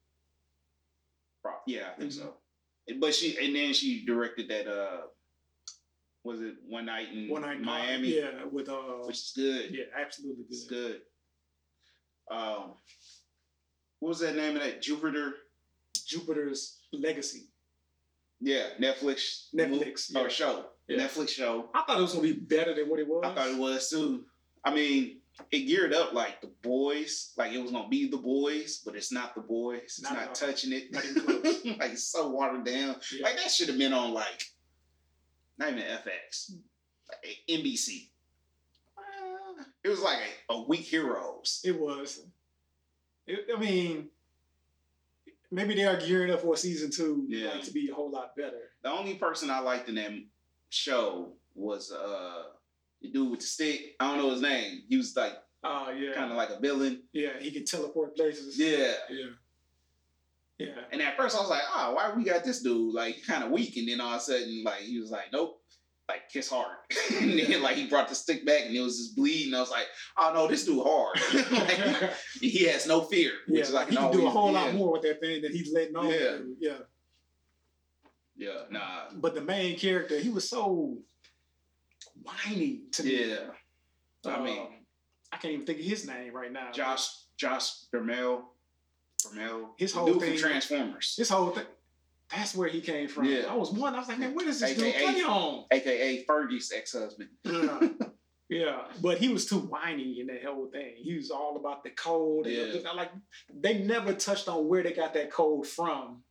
Pro- Yeah, I think Mhm. so. But she and then she directed that uh was it One Night in One night in Miami, Yeah, with uh. which is good. yeah, absolutely good. It's good. Um, what was that name of that Jupiter? Jupiter's Legacy. Yeah, Netflix. Netflix, movie- or show. Yeah. Netflix show. I thought it was gonna be better than what it was. I thought it was too. I mean, it geared up like the boys, like it was gonna be the boys, but it's not the boys. It's Not not, touching it. Not like it's so watered down. Yeah. Like that should have been on like not even FX, like NBC. Uh, It was like a, a week heroes. It was. It, I mean, maybe they are gearing up for season two, Yeah. like, to be a whole lot better. The only person I liked in that show was uh the dude with the stick. I don't know his name. He was like Oh yeah, kind of like a villain. yeah. He could teleport places. Yeah. yeah, yeah. And at first I was like, oh, why we got this dude like kind of weak? And then all of a sudden, like he was like, nope, like kiss hard. and then like he brought the stick back and it was just bleeding. I was like, oh no, this dude hard. like, he has no fear, which yeah, is like he can do a whole yeah. lot more with that thing than he's letting on. Yeah. yeah. Yeah, nah, But the main character, he was so whiny to me. yeah. I mean, Um, I can't even think of his name right now. Josh, Josh Duhamel, Duhamel, His whole dude thing- Transformers, This whole thing. That's where he came from. Yeah. I was one. I was like, man, what is this dude AKA play on? aka Fergie's ex-husband. Yeah. yeah, but he was too whiny in that whole thing. He was all about the code. And Yeah. like they never touched on where they got that code from,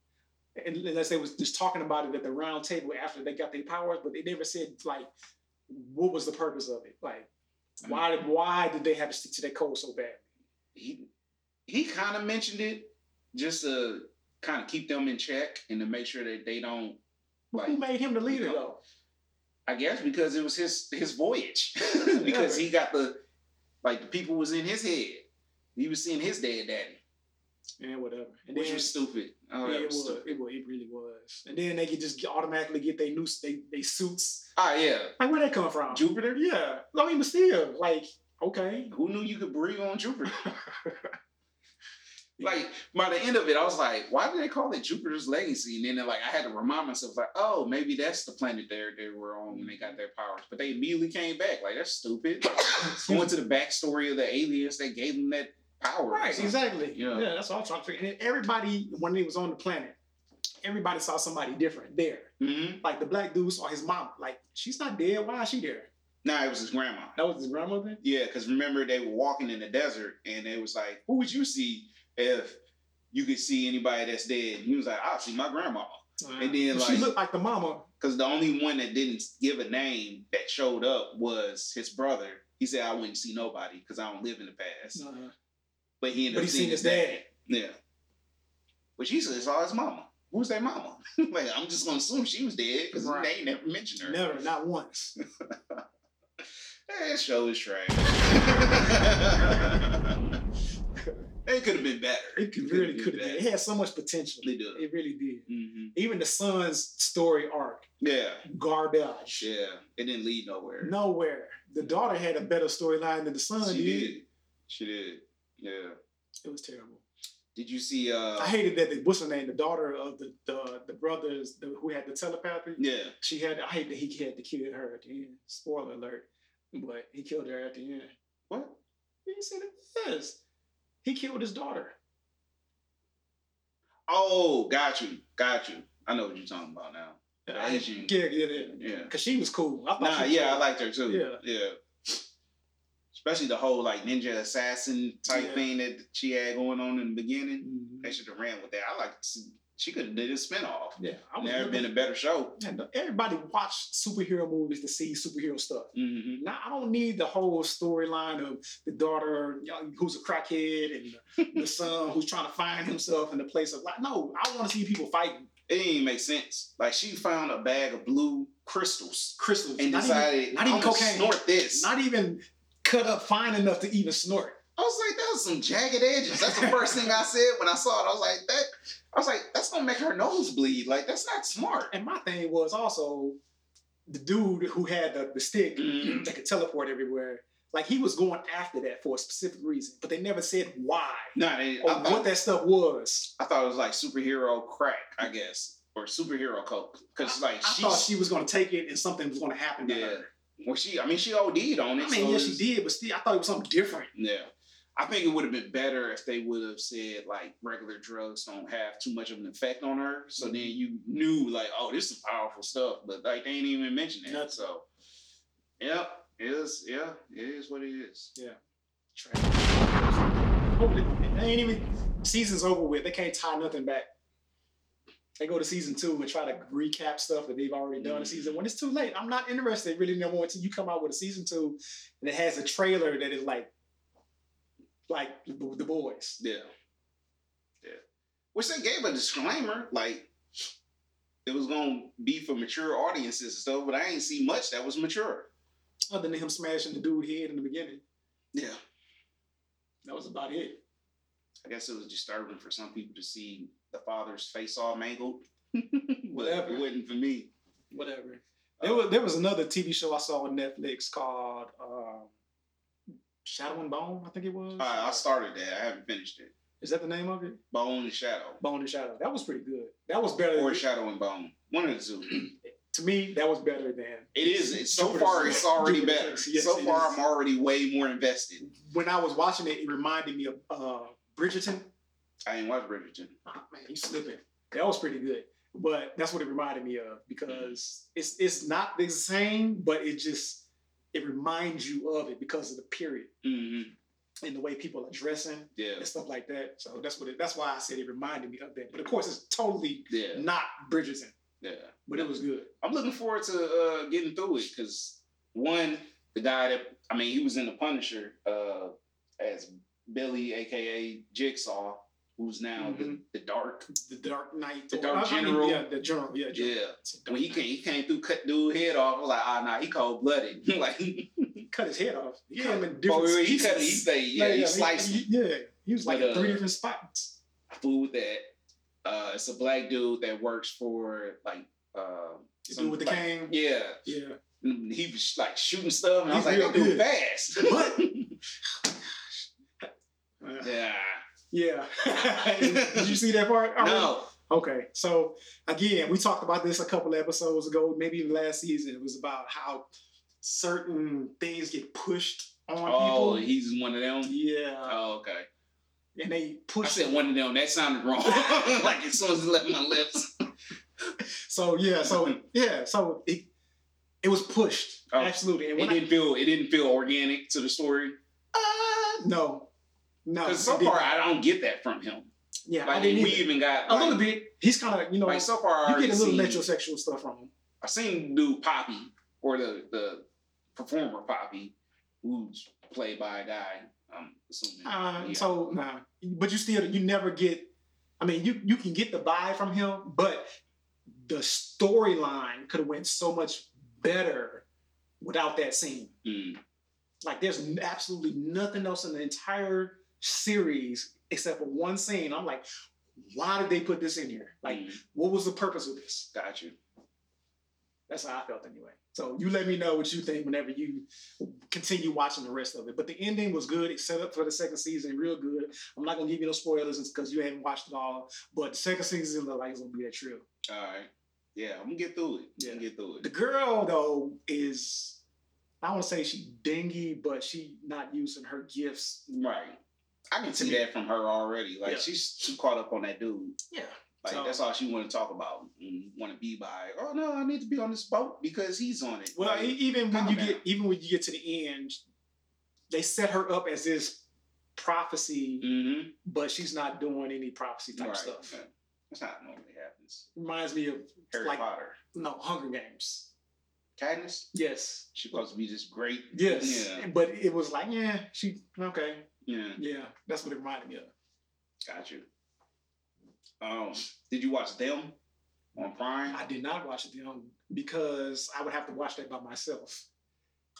unless they was just talking about it at the round table after they got their powers. But they never said like what was the purpose of it. Like mm. why why did they have to stick to that code so bad? he he kind of mentioned it just to kind of keep them in check and to make sure that they don't But who made him the leader though? I guess because it was his his voyage because he got the like the people was in his head. He was seeing his dead daddy, Yeah, whatever. And which then, was stupid. Oh, yeah, it was stupid. It was. It really was. And then they could just automatically get their new they, they suits. Ah, yeah, Like where they come from? Jupiter. Yeah. I mean, but still, like, okay. Who knew you could breathe on Jupiter? Like by the end of it, I was like, why do they call it Jupiter's legacy? And then like I had to remind myself, like, oh, maybe that's the planet they they were on when they got their powers. But they immediately came back. Like that's stupid. Going to the backstory of the aliens that gave them that right, exactly. Yeah. Yeah. that's what I'm trying to figure. And everybody, when he was on the planet, everybody saw somebody different there. Mm-hmm. Like the black dude saw his mom. Like, she's not dead. Why is she there? Nah, it was his grandma. That was his grandmother? Yeah, because remember they were walking in the desert and it was like, who would you see if you could see anybody that's dead? And he was like, I'll see my grandma. And then, she looked like the mama. Because the only one that didn't give a name that showed up was his brother. He said, I wouldn't see nobody because I don't live in the past. Uh, But he ended but up he seeing seen his dad. dad. Yeah. But she said, saw his mama. Who's that mama? like, I'm just going to assume she was dead because Right. they never mentioned her. Never, not once. That show is trash. It could have been better. It could, really could have been. It had so much potential. It did. It really did. hmm Even the son's story arc, Yeah, garbage. yeah. It didn't lead nowhere. Nowhere. The daughter had a better storyline than the son she did. did. She did. Yeah. It was terrible. Did you see? uh I hated that the what's her name, the daughter of the the, the brothers the, who had the telepathy. Yeah. She had. I hate that he had to kill her at the end. Spoiler alert. But he killed her at the end. What? You said it. Yes. He killed his daughter. Oh, got you. Got you. I know what you're talking about now. I- Asian. Yeah, yeah, yeah. Yeah. Cause she was cool. I thought Nah, yeah, I liked her too. Yeah. Yeah. Especially the whole like ninja assassin type Yeah. thing that she had going on in the beginning. Mhm. They should have ran with that. I like she could have did a spinoff. Yeah, I was Never been a better show. Man, everybody watch superhero movies to see superhero stuff. Mm-hmm. Now I don't need the whole storyline of the daughter who's a crackhead and the, the son who's trying to find himself in the place of like. No, I want to see people fighting It didn't even make sense. Like she found a bag of blue crystals crystals and not decided, even, not even cocaine, snort this. not even cut up fine enough to even snort. I was like, that was some jagged edges. That's the first thing I said when I saw it. I was like, that. I was like, that's gonna make her nose bleed. Like that's not smart. And my thing was also the dude who had the, the stick Mhm. that could teleport everywhere. Like he was going after that for a specific reason, but they never said why Nah, they, or thought, what that stuff was. I thought it was like superhero crack, I guess, or superhero coke. Because like I she, thought she was going to take it and something was going to happen to Yeah. her. Well, she, I mean, she OD'd on it. I mean, so yeah, she did, but still, I thought it was something different. Yeah. I think it would have been better if they would have said like regular drugs don't have too much of an effect on her. So then mm-hmm. you knew like, oh, this is powerful stuff. But like they ain't even mentioned that. Nothing. So Yep. It is yeah, it is what it is. Yeah. Trash. Hopefully, they ain't even season's over with. They can't tie nothing back. They go to season two and try to recap stuff that they've already done in season mm-hmm. one. It's too late. I'm not interested really no more until you come out with a season two and it has a trailer that is like, like the, the boys. Yeah. Yeah. Which they gave a disclaimer, like it was gonna be for mature audiences and stuff, but I ain't see much that was mature. Other than him smashing the dude head in the beginning, Yeah. that was about it. I guess it was disturbing for some people to see the father's face all mangled. Whatever. It wasn't for me. Whatever. There was there was another TV show I saw on Netflix called um, Shadow and Bone. I think it was. I, I started that. I haven't finished it. Is that the name of it? Bone and Shadow. Bone and Shadow. That was pretty good. That was better. Or than, Shadow and Bone. One of the two. to me, that was better than. It is. It's, so Jupiter's- far, it's already Jupiter's better. Legacy. Yes, so far, is. I'm already way more invested. When I was watching it, it reminded me of uh, Bridgerton. I ain't watched Bridgerton. Oh, man, you slipping. That was pretty good. But that's what it reminded me of because it's it's not the same, but it just it reminds you of it because of the period Mm-hmm. and the way people are dressing Yeah. and stuff like that. So that's what it, that's why I said it reminded me of that. But of course, it's totally Yeah. not Bridgerton, Yeah. but it was good. I'm looking forward to uh, getting through it because one, the guy that I mean, he was in the Punisher uh, as Billy, aka Jigsaw, who's now Mhm. the, the Dark. The Dark Knight, The Dark I mean, General. yeah, the general, yeah, general. Yeah. It's a Dark When he came, he came through, cut dude head off. I was like, ah, nah, he cold blooded. like, He cut his head off. He Yeah. in oh, different he pieces. cut, he stayed, yeah, Like, he sliced he, yeah, he was like But, in three uh, different spots. food that. Uh, it's a black dude that works for like uh, some, dude with the like- cane. Yeah, Yeah. he was like shooting stuff, and I was like, that dude fast. But- Uh, yeah, yeah. Did you see that part? already? no, Okay, so again, we talked about this a couple episodes ago, maybe even last season. It was about how certain things get pushed on people. oh, people. he's one of them. Yeah, Oh, okay. and they pushed I push. said one of them. That sounded wrong. like as soon as it left my lips. So yeah, so yeah, so it it was pushed Oh. absolutely. And It didn't feel. It didn't feel organic to the story. uh, no, no, Because so far, I don't get that from him. yeah, I Like didn't we either. even got a like, little bit. He's kind of you know Like so far, you get a little metrosexual stuff from him. I seen dude Poppy or the the performer Poppy, who's played by a guy. I'm assuming. Uh, Yeah. So nah, but you still you never get. I mean, you you can get the vibe from him, but the storyline could have went so much better without that scene. Mm. Like, there's absolutely nothing else in the entire series except for one scene. I'm like, why did they put this in here? Like, Mm, what was the purpose of this? got you. That's how I felt anyway. So you let me know what you think whenever you continue watching the rest of it. But the ending was good. It set up for the second season, real good. I'm not gonna give you no spoilers because you haven't watched it all. But the second season look like it's gonna be that true. All right. Yeah, I'm gonna get through it. Yeah, Yeah. get through it. The girl though is I don't want to say she dingy, but she not using her gifts. Right. I can see that from her already. Like Yeah. she's too caught up on that dude. Yeah. Like So- that's all she want to talk about and want to be by. Oh no, I need to be on this boat because he's on it. Well, Like, even when you get even when you get to the end, they set her up as this prophecy, mm-hmm. but she's not doing any prophecy type right. stuff. That's not normally happens. Reminds me of Harry like Potter. no Hunger Games. Katniss, Yes. she's supposed to be this great. Yes. Yeah. But it was like, yeah, she okay. Yeah. Yeah. That's what it reminded me of. Got you. Um, did you watch them on Prime? I did not watch it um, because I would have to watch that by myself.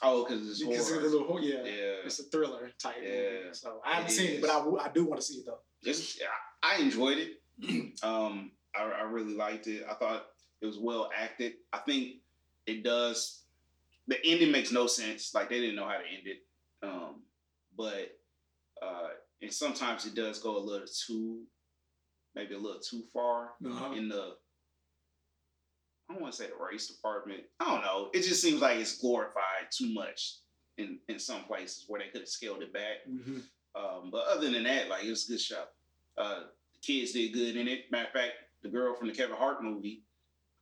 Oh, because it's Because horror. it's a little yeah, yeah. It's a thriller type movie. So I haven't It seen it, but is. I, w- I do want to see it though. It's, I I enjoyed it. um, I, I really liked it. I thought it was well acted. I think it does. The ending makes no sense. Like they didn't know how to end it. Um, but uh, and sometimes it does go a little too, maybe a little too far Uh-huh. in the. I don't want to say the race department. I don't know. It just seems like it's glorified too much in in some places where they could have scaled it back. Mhm. Um, but other than that, like it was a good show. Uh, the kids did good in it. Matter of fact, the girl from the Kevin Hart movie,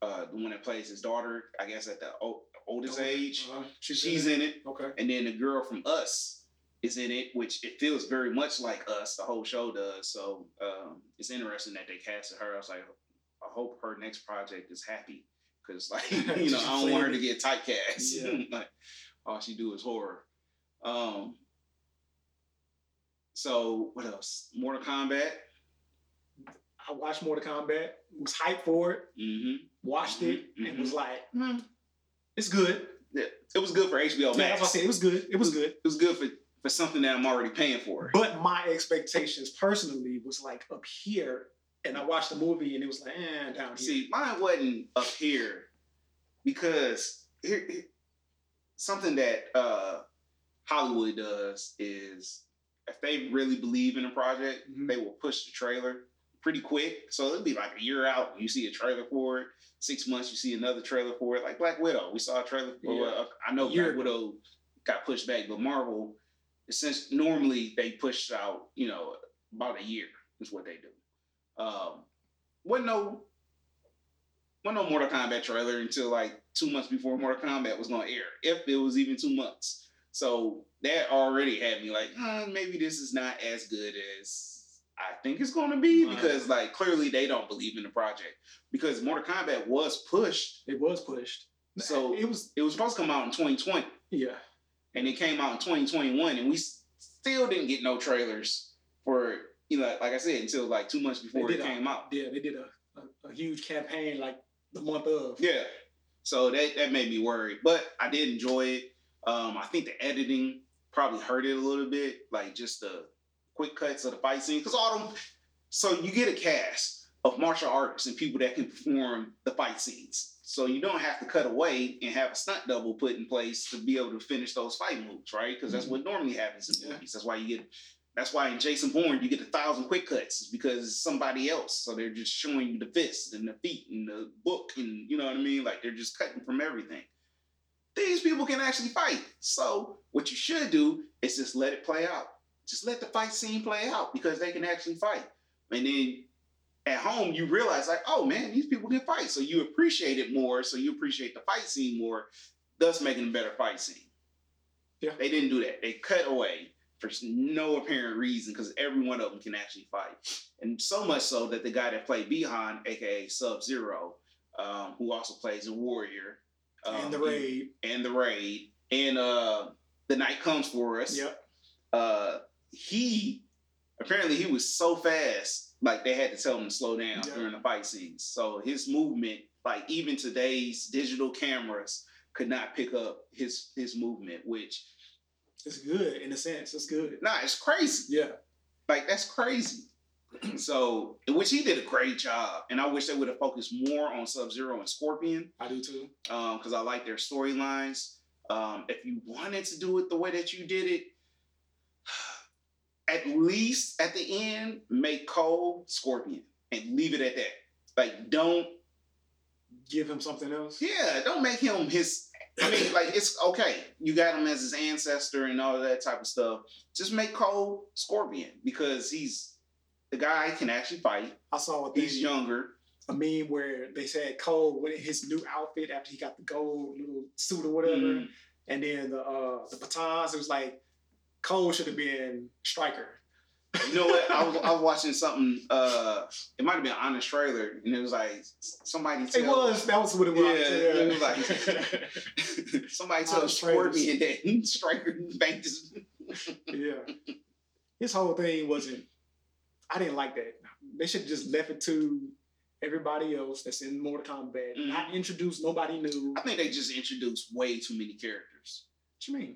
uh, the one that plays his daughter, I guess at the o- oldest age, Uh-huh. she's in it. Okay. And then the girl from Us is in it, which it feels very much like Us. The whole show does. So um, it's interesting that they casted her. I was like, I hope her next project is happy because, like, you know, I don't want her to get typecast. Yeah. like, all she do is horror. Um. So what else? Mortal Kombat. I watched Mortal Kombat. Was hyped for it. Mm-hmm. Watched it Mhm, and was like, hmm, it's good. Yeah, it was good for HBO Yeah, Max. that's what I said. It was good. It was good. It was good for for something that I'm already paying for. But my expectations personally was like up here, and I watched the movie and it was like, eh, down here. See, mine wasn't up here because here, here- something that uh, Hollywood does is if they really believe in a project, Mhm. they will push the trailer pretty quick. So it'll be like a year out, when you see a trailer for it. Six months, you see another trailer for it. Like Black Widow, we saw a trailer for. Yeah. Uh, I know Black Widow got pushed back, but Marvel, since normally they push out, you know, about a year is what they do. Um, wasn't no, wasn't no Mortal Kombat trailer until like two months before Mortal Kombat was gonna air, if it was even two months. So that already had me like, "Uh, maybe this is not as good as I think it's gonna be because like clearly they don't believe in the project because Mortal Kombat was pushed, it was pushed. So- it was, it was supposed to come out in 2020 yeah. And it came out in 2021 and we still didn't get no trailers for you know like I said until like two months before it a- came out. Yeah, they did a, a, a huge campaign like the month of. Yeah. So that that made me worried, but I did enjoy it. Um, I think the editing probably hurt it a little bit, like just the quick cuts of the fight scene, because all them. So you get a cast of martial artists and people that can perform the fight scenes. So you don't have to cut away and have a stunt double put in place to be able to finish those fight moves, right? Because that's mm-hmm. what normally happens in Yeah. movies. That's why you get. That's why in Jason Bourne you get a thousand quick cuts is because it's somebody else. So they're just showing you the fists and the feet and the book and you know what I mean. Like they're just cutting from everything. These people can actually fight. So what you should do is just let it play out. Just let the fight scene play out because they can actually fight. And then at home you realize like, oh man, these people can fight. So you appreciate it more. So you appreciate the fight scene more, thus making a better fight scene. Yeah. They didn't do that. They cut away for no apparent reason because every one of them can actually fight. And so much so that the guy that played Bihan, aka Sub Zero, um, who also plays a warrior, um, and the raid. and the raid, and uh, the night comes for us. Yep. Uh, he apparently he was so fast, like they had to tell him to slow down Yeah. during the fight scenes. So his movement, like even today's digital cameras, could not pick up his his movement, which It's good in a sense. It's good. nah, it's crazy. Yeah. Like that's crazy. so, which he did a great job, and I wish they would have focused more on Sub Zero and Scorpion I do too. because I like their storylines. Um, if you wanted to do it the way that you did it, at least at the end, make Cole Scorpion and leave it at that. Like, don't, Give him something else. yeah, don't make him his. I mean, like, it's okay. You got him as his ancestor and all of that type of stuff. Just make Cole Scorpion because he's the guy can actually fight. I saw a thing, He's younger. a meme where they said Cole with his new outfit after he got the gold little suit or whatever, Mhm. and then the uh the batons. It was like Cole should have been Stryker. You know what? I was, I was watching something. Uh, it might have been on the trailer, and it was like somebody. It was. That was what it was. Yeah, it was like- Somebody On tells the trailers. Scorpion that Stryker banked his. yeah. His whole thing wasn't. I didn't like that. They should just left it to everybody else that's in Mortal Kombat. Mhm. Not introduce nobody new. I think they just introduced way too many characters. What you mean?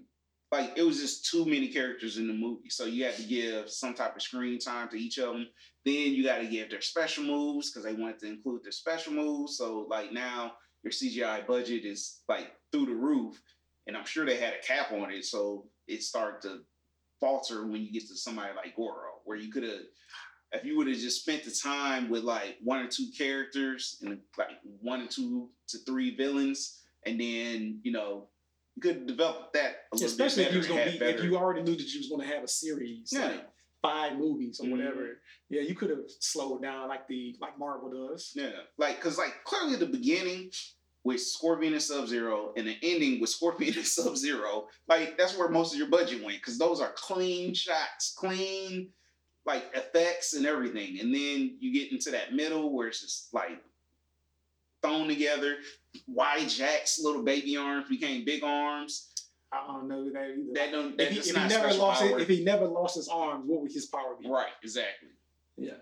Like it was just too many characters in the movie, so you had to give some type of screen time to each of them. Then you got to give their special moves because they wanted to include their special moves. So like now your CGI budget is like through the roof, and I'm sure they had a cap on it, so it started to falter when you get to somebody like Goro, where you could have. If you would have just spent the time with like one or two characters and like one or two to three villains, and then you know you could develop that a little Especially bit if you was gonna be, if you already knew that you was gonna have a series, Yeah. like five movies or Mhm. whatever. Yeah, you could have slowed down like the like Marvel does. Yeah, like because like clearly the beginning with Scorpion and Sub Zero and the ending with Scorpion and Sub Zero, like that's where most of your budget went because those are clean shots, clean like effects and everything. And then you get into that middle where it's just like thrown together. Why Jax's little baby arms became big arms? I don't know that either. That don't. That if he, if he never lost it, if he never lost his arms, what would his power be? right, exactly. Yeah.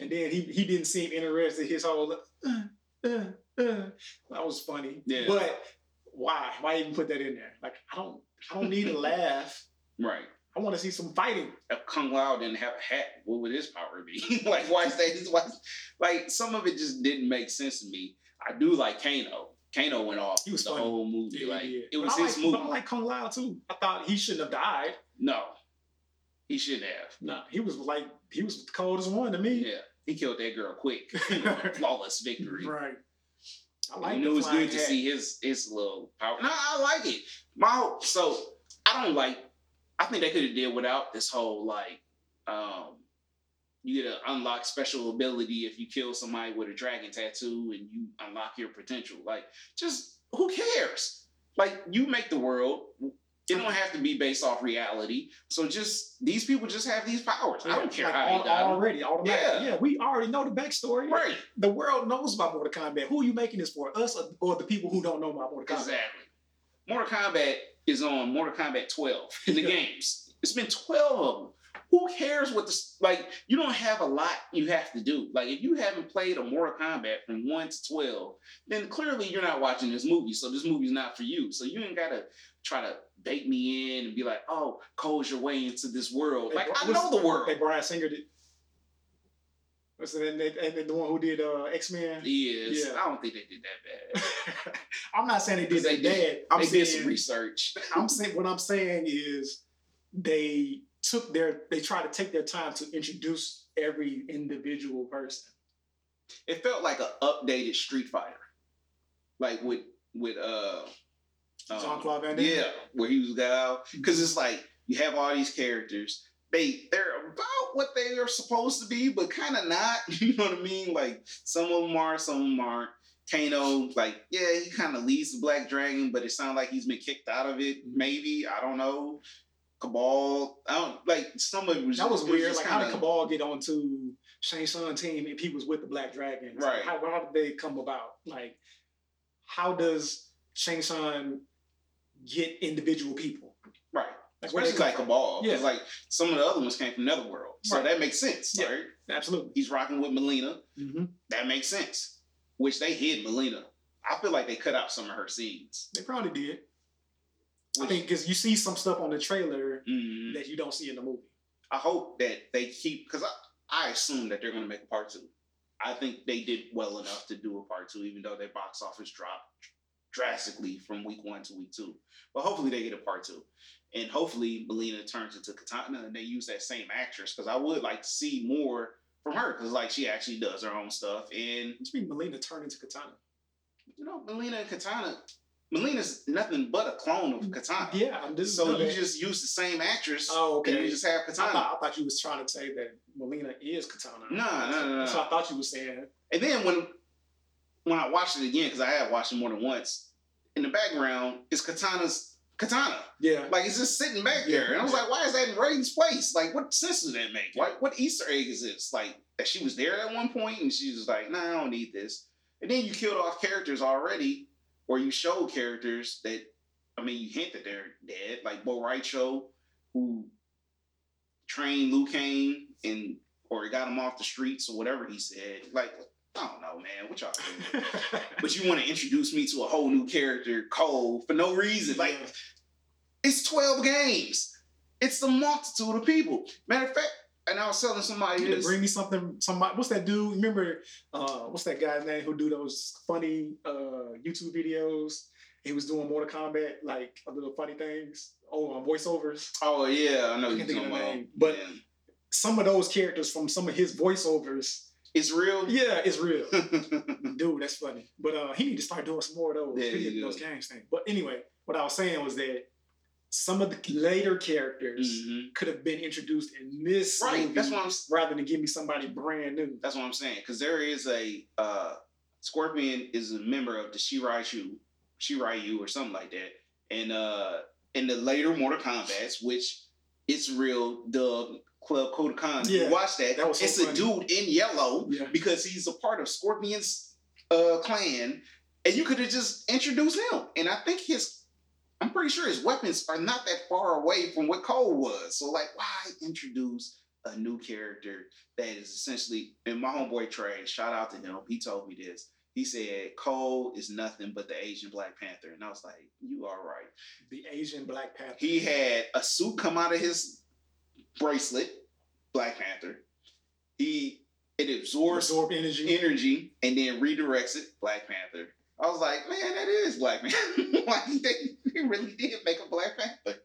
And then he he didn't seem interested. His whole uh, uh, uh, that was funny. Yeah. But why? Why even put that in there? Like I don't I don't need to laugh. Right. I want to see some fighting. if Kung Lao didn't have a hat, what would his power be? like, why is that? Why, like, some of it just didn't make sense to me. I do like Kano. Kano went off He was the funny. whole movie. Yeah, like, yeah. it was his like, movie. I like Kung Lao too. I thought he shouldn't have died. no, he shouldn't have. No, he was like he was the coldest one to me. Yeah, he killed that girl quick. Flawless victory. Right. I like knew it was good to see his his little power. No, I like it. My so I don't like. I think they could have did without this whole like, um, you get to unlock special ability if you kill somebody with a dragon tattoo and you unlock your potential. Like, just who cares? Like, you make the world. It don't have to be based off reality. So just these people just have these powers. I don't care like, how al- they already. Automatic. Yeah. Yeah, we already know the backstory. Right. The world knows about Mortal Kombat. Who are you making this for? Us or, or the people who don't know about Mortal Kombat? Exactly. Mortal Kombat is on Mortal Kombat 12 in the Yeah. games. It's been 12 of them. Who cares what the like? You don't have a lot you have to do. Like if you haven't played a Mortal Kombat from one to 12, then clearly you're not watching this movie. So this movie's not for you. So you ain't gotta try to bait me in and be like, oh, coze your way into this world. Hey, Like I know the world. Hey, Bryan Singer did. What's and, and the one who did uh, X Men? He is. Yeah. I don't think they did that bad. I'm not saying they did They that did- bad. I'm they saying did some research. I'm saying what I'm saying is they took their they tried to take their time to introduce every individual person. it felt like an updated Street Fighter, like with with uh um, Jean Claude Van Damme. Yeah, where he was got because it's like you have all these characters. They they're about what they are supposed to be, but kind of not. You know what I mean? Like some of them are, some of them aren't. Kano, like yeah, he kind of leads the Black Dragon, but it sounds like he's been kicked out of it. Mm-hmm. Maybe I don't know. Kabal, I don't like some of it was That was weird. just Like how did Kabal get onto Shang Tsung team if he was with the Black Dragons? Right. How, how did they come about? Like how does Shang Tsung get individual people? right. Like where they Especially like? Kabal, because Yeah. like some of the other ones came from Netherworld, so Right. that makes sense. Yeah. Right? Absolutely. He's rocking with Mileena. hmm That makes sense. Which they hid Mileena. I feel like they cut out some of her scenes. They probably did. I Which- think because you see some stuff on the trailer Mhm. that you don't see in the movie. I hope that they keep because I, I assume that they're gonna make a part two. I think they did well enough to do a part two, even though their box office dropped drastically from week one to week two. But hopefully they get a part two. And hopefully Mileena turns into Kitana and they use that same actress because I would like to see more from her because like she actually does her own stuff. And What do you mean Mileena turned into Kitana? you know, Mileena and Kitana, Mileena's nothing but a clone of Kitana. Yeah, I'm just So you just use the same actress Oh, and okay. you just have I Kitana. thought, I thought you was trying to say that Mileena is Kitana. Nah, nah, nah, That's nah. what I thought you was saying. And then when when I watched it again, because I had watched it more than once, in the background is Kitana's Katana. Yeah. Like it's just sitting back there. And I was like, why is that in Raiden's place? Like what sense does that make? Like what Easter egg is this? Like that she was there at one point and she was like, nah, I don't need this. And then you killed off characters already, or you showed characters that I mean you hint that they're dead, like Bo' Rai Cho, who trained Liu Kang and or got him off the streets or whatever he said. Like, I don't know, man. What y'all doing? but you want to introduce me to a whole new character, Cole, for no reason. Like, it's 12 games. It's the multitude of people. Matter of fact, and I was telling somebody this. bring me something. Somebody, what's that dude? Remember, uh, what's that guy's name who do those funny uh, YouTube videos? He was doing Mortal Kombat, like a little funny things. Oh, on voiceovers. Oh yeah, I know I you're can't think of the name, but- Yeah. Some of those characters from some of his voiceovers. It's real. Yeah, it's real. Dude, that's funny. But uh, he need to start doing some more of those, Yeah, those do. games things. But anyway, what I was saying was that some of the later characters Mhm. could have been introduced in this Right. That's what I'm. rather than give me somebody brand new. That's what I'm saying. Because there is a uh, Scorpion is a member of the Shirai Ryu, Shiraiyu or something like that. And uh, in the later Mortal Kombat's, which it's real dub Club Kodokan. Yeah, you watch that. that was so it's a dude in yellow Yeah. because he's a part of Scorpion's uh, clan, and you could have just introduced him. And I think his. I'm pretty sure his weapons are not that far away from what Cole was. So, like, why introduce a new character that is essentially and my homeboy Trey, shout out to him. He told me this. He said Cole is nothing but the Asian Black Panther. And I was like, you are right. The Asian Black Panther. He had a suit come out of his bracelet, Black Panther. He it absorbs absorb energy. energy and then redirects it, Black Panther. I was like, man, that is Black Panther. like they, they really did make a Black Panther.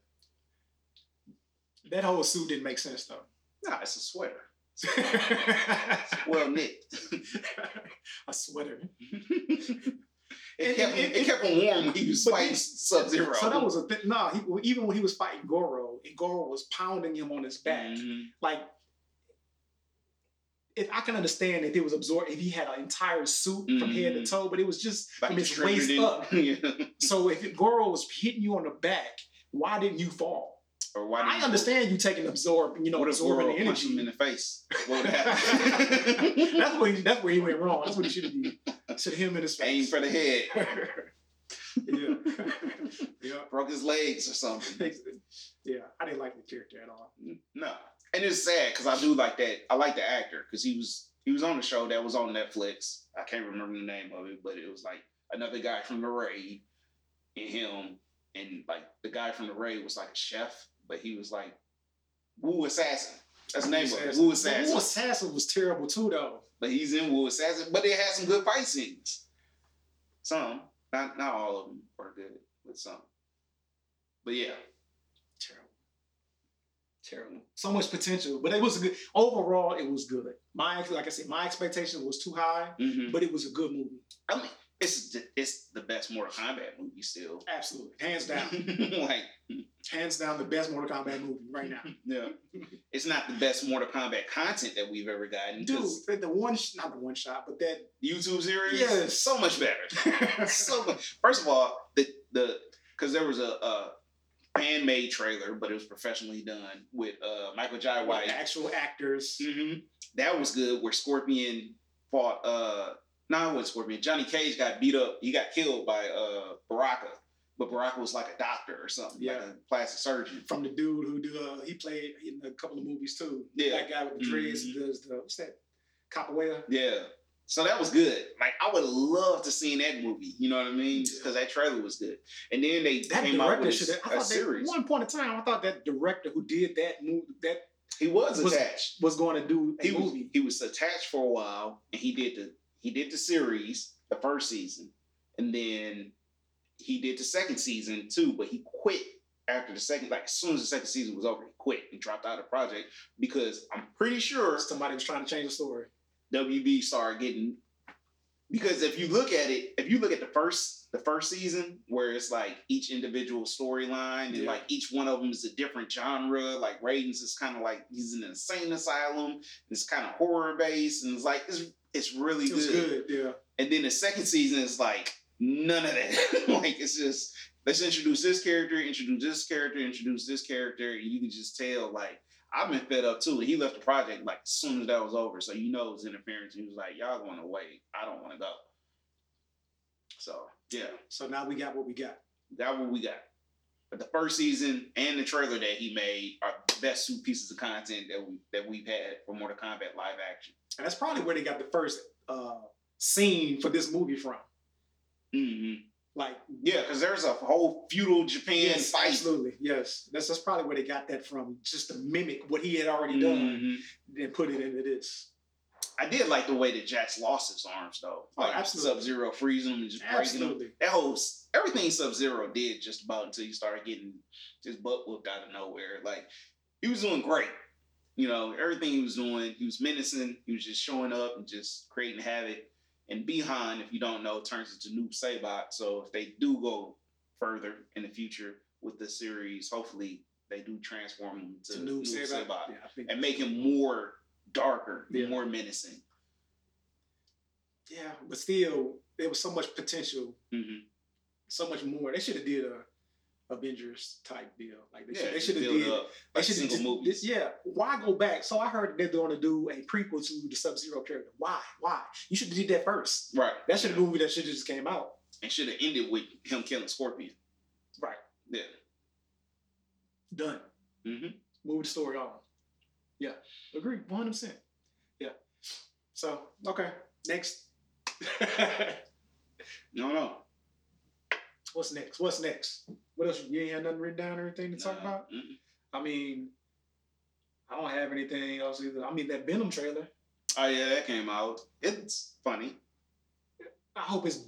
That whole suit didn't make sense though. Nah, it's a sweater. Well knit. a sweater. It kept, him, it kept him warm when he was fighting Sub Zero. So that was a thing. No, he, even when he was fighting Goro, and Goro was pounding him on his back. Mhm. Like, if I can understand if it was absorbed, if he had an entire suit from head to Mhm. toe, but it was just Like from his waist up. yeah. So if Goro was hitting you on the back, why didn't you fall? Or why did I understand you taking absorb, you know, What absorbing the punched him in the face? What would happen? that's where he, that's where he went wrong. That's what he should have done. Should him in his Aim face. for the head. yeah, yeah. Broke his legs or something. Yeah, I didn't like the character at all. No. And it's sad because I do like that. I like the actor because he was he was on the show that was on Netflix. I can't remember the name of it, but it was like another guy from the raid and him. And like the guy from the raid was like a chef, but he was like Wu Assassin. That's the name of it. Wu Assassin. Wu Assassin was terrible too, though. But he's in Wu Assassin. But it had some good fight scenes. Some. Not not all of them are good, but some. But yeah. Terrible. Terrible. So much potential, but it was a good. Overall, it was good. My like I said, my expectation was too high, Mhm. but it was a good movie. I mean, it's the- it's the best Mortal Kombat movie still. Absolutely, hands down, like, hands down, the best Mortal Kombat movie right now. yeah, it's not the best Mortal Kombat content that we've ever gotten. Dude, the one, not the one shot, but that. YouTube series, Yeah, so much better. so much. First of all, the the because there was a, a fan made trailer, but it was professionally done with uh, Michael Jai With White. actual actors. hmm That was good. Where Scorpion fought. uh No, it wasn't Scorpion. Johnny Cage got beat up. He got killed by uh Baraka, but Baraka was like a doctor or something, like a plastic surgeon. From the dude who do, uh, he played in a couple of movies too. Yeah. that guy with the dreads Mhm. does the what's that? Capoeira. Yeah. So that was good. Like I would love to see that movie. You know what I mean? Yeah. Because that trailer was good. And then they That came out director with should a, have. I a thought that, series. one point in time, I thought that director who did that movie, that He was, Was- attached. was going to do a He was, movie. he was attached for a while, and he did the he did the series, the first season, and then he did the second season too. But he quit after the second. Like as soon as the second season was over, he quit and dropped out of the project because I'm pretty sure Somebody was trying to change the story. WB started getting because if you look at it, if you look at the first the first season where it's like each individual storyline and Yeah. like each one of them is a different genre. Like Raiden's is kind of like he's in an insane asylum. It's kind of horror based and it's like it's it's really It good. good, yeah. And then the second season is like none of that. like it's just let's introduce this character, introduce this character, introduce this character, and you can just tell like I've been fed up too. He left the project like as soon as that was over, so you know it was interference. He was like, "Y'all going away? I don't want to go." So yeah, So now we got what we got. that what we got. But the first season and the trailer that he made are the best two pieces of content that we that we've had for Mortal Kombat live action. And that's probably where they got the first uh, scene for this movie from. Mm-hmm. Like, Yeah, because there's a whole feudal Japan yes, fight. absolutely, yes. That's that's probably where they got that from, just to mimic what he had already done Mhm. and put it into this. I did like the way that Jax lost his arms though. Oh, absolutely. Sub Zero freezing him and just breaking them. Absolutely. That whole everything Sub Zero did just about until he started getting his butt whooped out of nowhere. Like he was doing great. You know, everything he was doing, he was menacing. He was just showing up and just creating havoc. And Bihan, if you don't know, turns into Noob Saibot. So if they do go further in the future with the series, hopefully they do transform him to, To Noob Noob Saibot. Saibot Yeah, and make him more darker, Yeah. more menacing. Yeah, but still, there was so much potential, hmm so much more. They should have did a Avengers type deal. Like they Yeah, should, they should have did. up They like should single movies. Yeah, why go back? So I heard they're going to do a prequel to the Sub Zero character. Why? Why? You should have did that first. Right. That should have a movie that should have just came out. And should have ended with him killing Scorpion. Right. Yeah. Done. Mm-hmm. Move the story on. Yeah. Agree. One hundred percent. Yeah. So okay. Next. No, no. What's next? What's next? What else? You ain't had nothing written down or anything to talk about? mm-mm. I mean, I don't have anything else either. I mean, that Venom trailer. Oh yeah, that came out. It's funny. I hope it's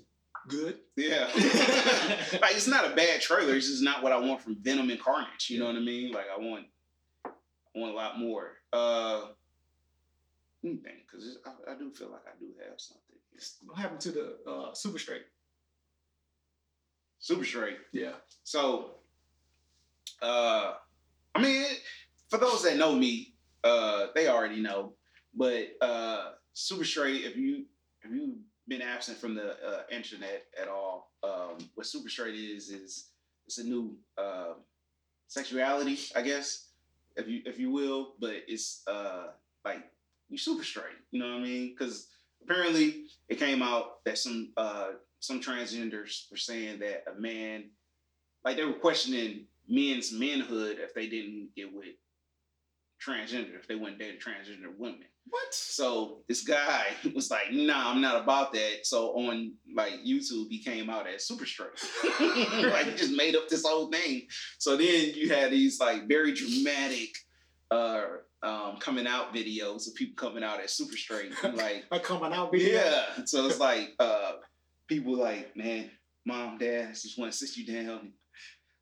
good. Yeah. like it's not a bad trailer. It's just not what I want from Venom and Carnage. You know what I mean? Like I want, I want a lot more. Uh, think, because I, I do feel like I do have something. What happened to the uh, Super Straight? Super straight. Yeah. So, uh, I mean, for those that know me, uh, they already know. But uh, super straight. If you if you've been absent from the uh, internet at all, um, what super straight is is it's a new uh, sexuality, I guess, if you if you will. But it's uh, like you super straight. You know what I mean? Because apparently it came out that some uh, some transgenders were saying that a man, like they were questioning men's manhood if they didn't get with transgender, if they wouldn't date transgender women. What? So this guy was like, "Nah, I'm not about that." So on like YouTube, he came out as super straight. like he just made up this whole thing. So then you had these like very dramatic uh um coming out videos of people coming out as super straight. like A coming out video. yeah. So it's like uh people like, man, mom, dad, I just want to sit you down.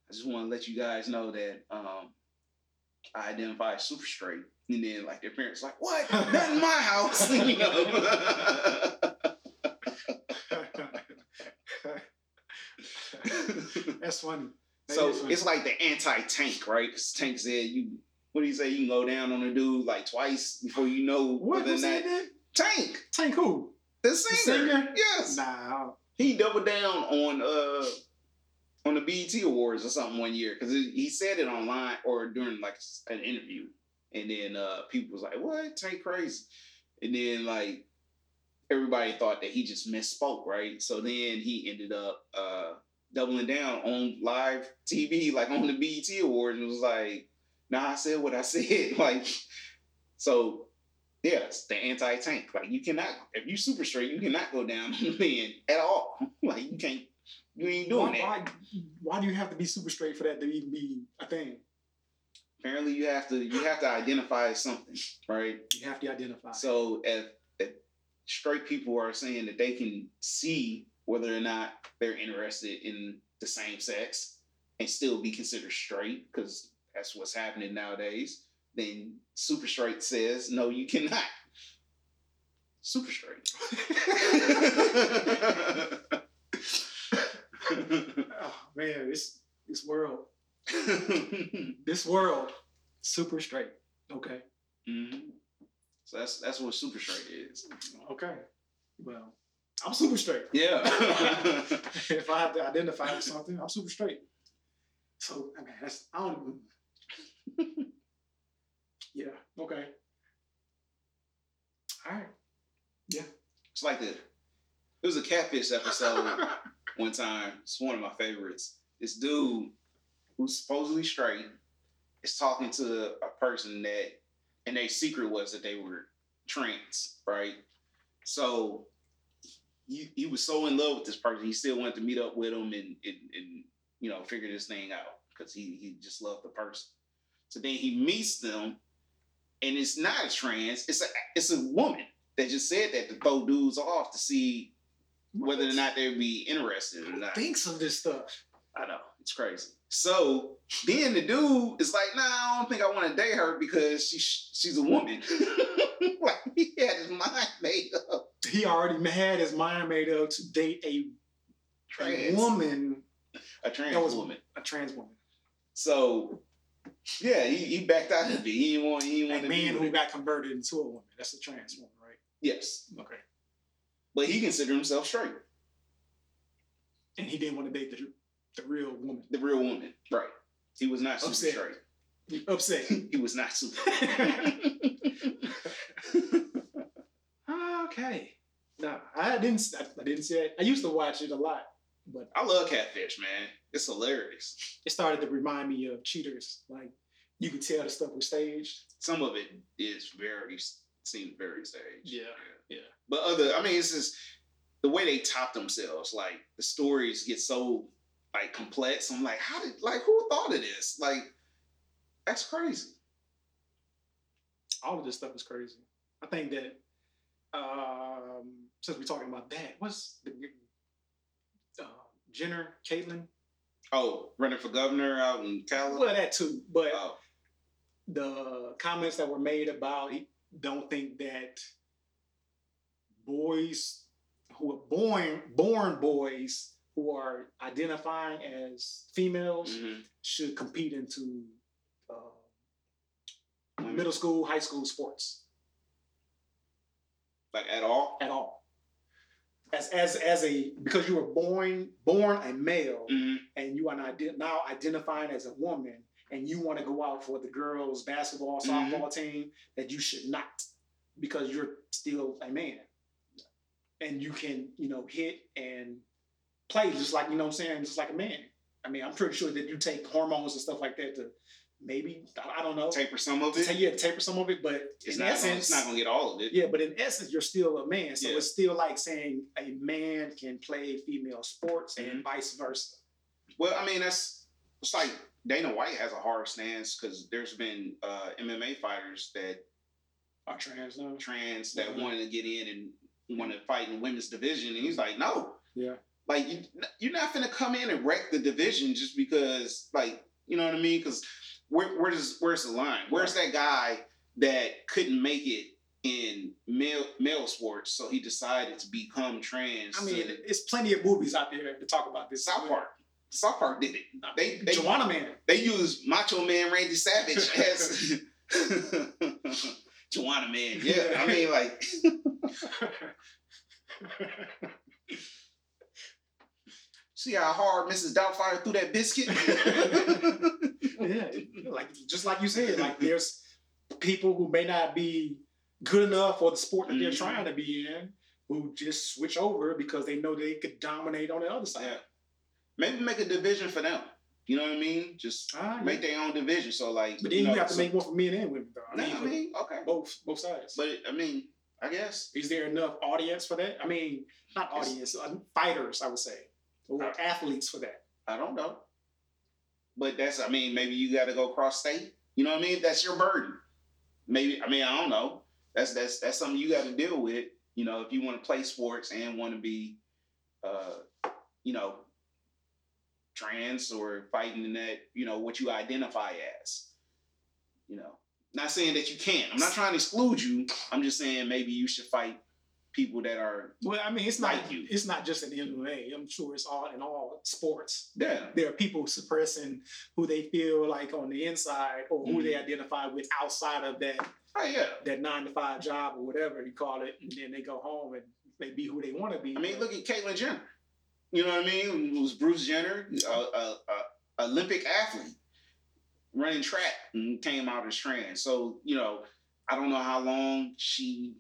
I just want to let you guys know that um I identify as super straight. And then like their parents like, what? Not in my house. you know. That's funny. That so funny. it's like the anti-tank, right? Because Tank said you what do you say? You can go down on a dude like twice before you know what whether or was not that? Tank, Tank who? The singer. singer? Yes. Nah. he doubled down on uh on the BET Awards or something one year because he said it online or during like an interview, and then uh people was like, "What? Tank crazy," and then like everybody thought that he just misspoke, right? So then he ended up uh doubling down on live TV, like on the BET Awards, and was like, "Nah, I said what I said." like, so. It's the anti-tank. Like you cannot, if you super straight, you cannot go down on the man at all. like you can't, you ain't doing Why, that. why, why do you have to be super straight for that to even be a thing? apparently you have to you have to identify something, right? You have to identify. So if, if straight people are saying that they can see whether or not they're interested in the same sex and still be considered straight, because that's what's happening nowadays, then super straight says no, you cannot. Super straight. oh man, this this world, this world, super straight. Okay. hmm So that's that's what super straight is. Okay. Well, I'm super straight. Yeah. if I have to identify with something, I'm super straight. So I mean, that's I don't. Even... yeah. Okay. All right. Yeah. it's like the it was a catfish episode one time. It's one of my favorites. This dude who's supposedly straight is talking to a person that, and their secret was that they were trans, right? So he, he was so in love with this person, he still wanted to meet up with him and, and, and you know, figure this thing out because he, he just loved the person. So then he meets them, and it's not a trans, it's a it's a woman that just said that to throw dudes off to see whether or not they'd be interested or not. thinks of this stuff. I know it's crazy. So then the dude is like, "Nah, I don't think I want to date her because she she's a woman." like he had his mind made up. He already had his mind made up to date a, a Trans. woman, A trans was- woman. a trans woman, So yeah, he, he backed out of it. He didn't want. He didn't a want to man who it. got converted into a woman. That's a trans woman, right? Yes, Okay. but he considered himself straight, And he didn't want to date the the real woman. the real woman. Right. He was not super Upset. straight. He upset. He was not super. okay. No, I didn't. I didn't see it. I used to watch it a lot, but I love Catfish, man. It's hilarious. it started to remind me of Cheaters. Like you could tell the stuff was staged. Some of it is very seems very staged. Yeah, yeah. But other, I mean, it's just the way they top themselves. Like the stories get so like complex. I'm like, how did like who thought of this? Like that's crazy. All of this stuff is crazy. I think that um, since we're talking about that, what's the Jenner, Caitlyn? Oh, running for governor out in Cali. Well, that too. But Oh, the comments that were made about he don't think that boys who are born born boys who are identifying as females mhm. should compete into uh, Women. middle school, high school sports like at all. at all. As as as a because you were born born a male Mhm. and you are not now identifying as a woman and you want to go out for the girls basketball Mhm. softball team that you should not because you're still a man and you can you know hit and play just like you know what I'm saying just like a man. I mean I'm pretty sure that you take hormones and stuff like that to maybe I don't know Taper some of it. yeah taper some of it but It's in not. Essence it's not gonna get all of it. yeah, but in essence, you're still a man. So Yeah. it's still like saying a man can play female sports Mm-hmm. and vice versa. Well, I mean, that's it's like Dana White has a hard stance because there's been uh, MMA fighters that Are trans now? trans that Mhm. wanted to get in and want to fight in women's division, and he's like, no, Yeah. like you, you're not gonna come in and wreck the division just because, like, you know what I mean? Because where, where does where's the line? Where's that guy that couldn't make it in male male sports, so he decided to become trans? I mean, to- it's plenty of movies out there to talk about this. South Park. South Park did it. They they Joanna Man. they use Macho Man Randy Savage as Joanna Man. Yeah, I mean, like, see how hard Mrs. Doubtfire threw that biscuit? yeah, like just like you said, like there's people who may not be good enough for the sport that they're Mhm. trying to be in who just switch over because they know they could dominate on the other side. yeah. Maybe make a division for them. You know what I mean? Just Ah, yeah. make their own division. So, like, But then you, know, have to so- make one for men and women, though. I Nah, I mean, okay. both both sides. But I mean, I guess. Is there enough audience for that? I mean, not audience, uh, fighters, I would say, or athletes for that. I don't know. But that's, I mean, maybe you got to go cross state. You know what I mean? That's your burden. Maybe I mean I don't know. That's that's that's something you got to deal with. You know, if you want to play sports and want to be, uh, you know, trans or fighting in that, you know, what you identify as. You know, not saying that you can't. I'm not trying to exclude you. I'm just saying maybe you should fight people that are. Well, I mean, it's not you. it's not just in MMA. I'm sure it's all in all sports. Yeah. There are people suppressing who they feel like on the inside or who they Mhm. identify with outside of that Oh yeah. that nine to five job or whatever you call it, and then they go home and they be who they want to be. I mean, look at Caitlyn Jenner. You know what I mean? It was Bruce Jenner, a, a, a Olympic athlete, running track, and came out as trans. So you know, I don't know how long she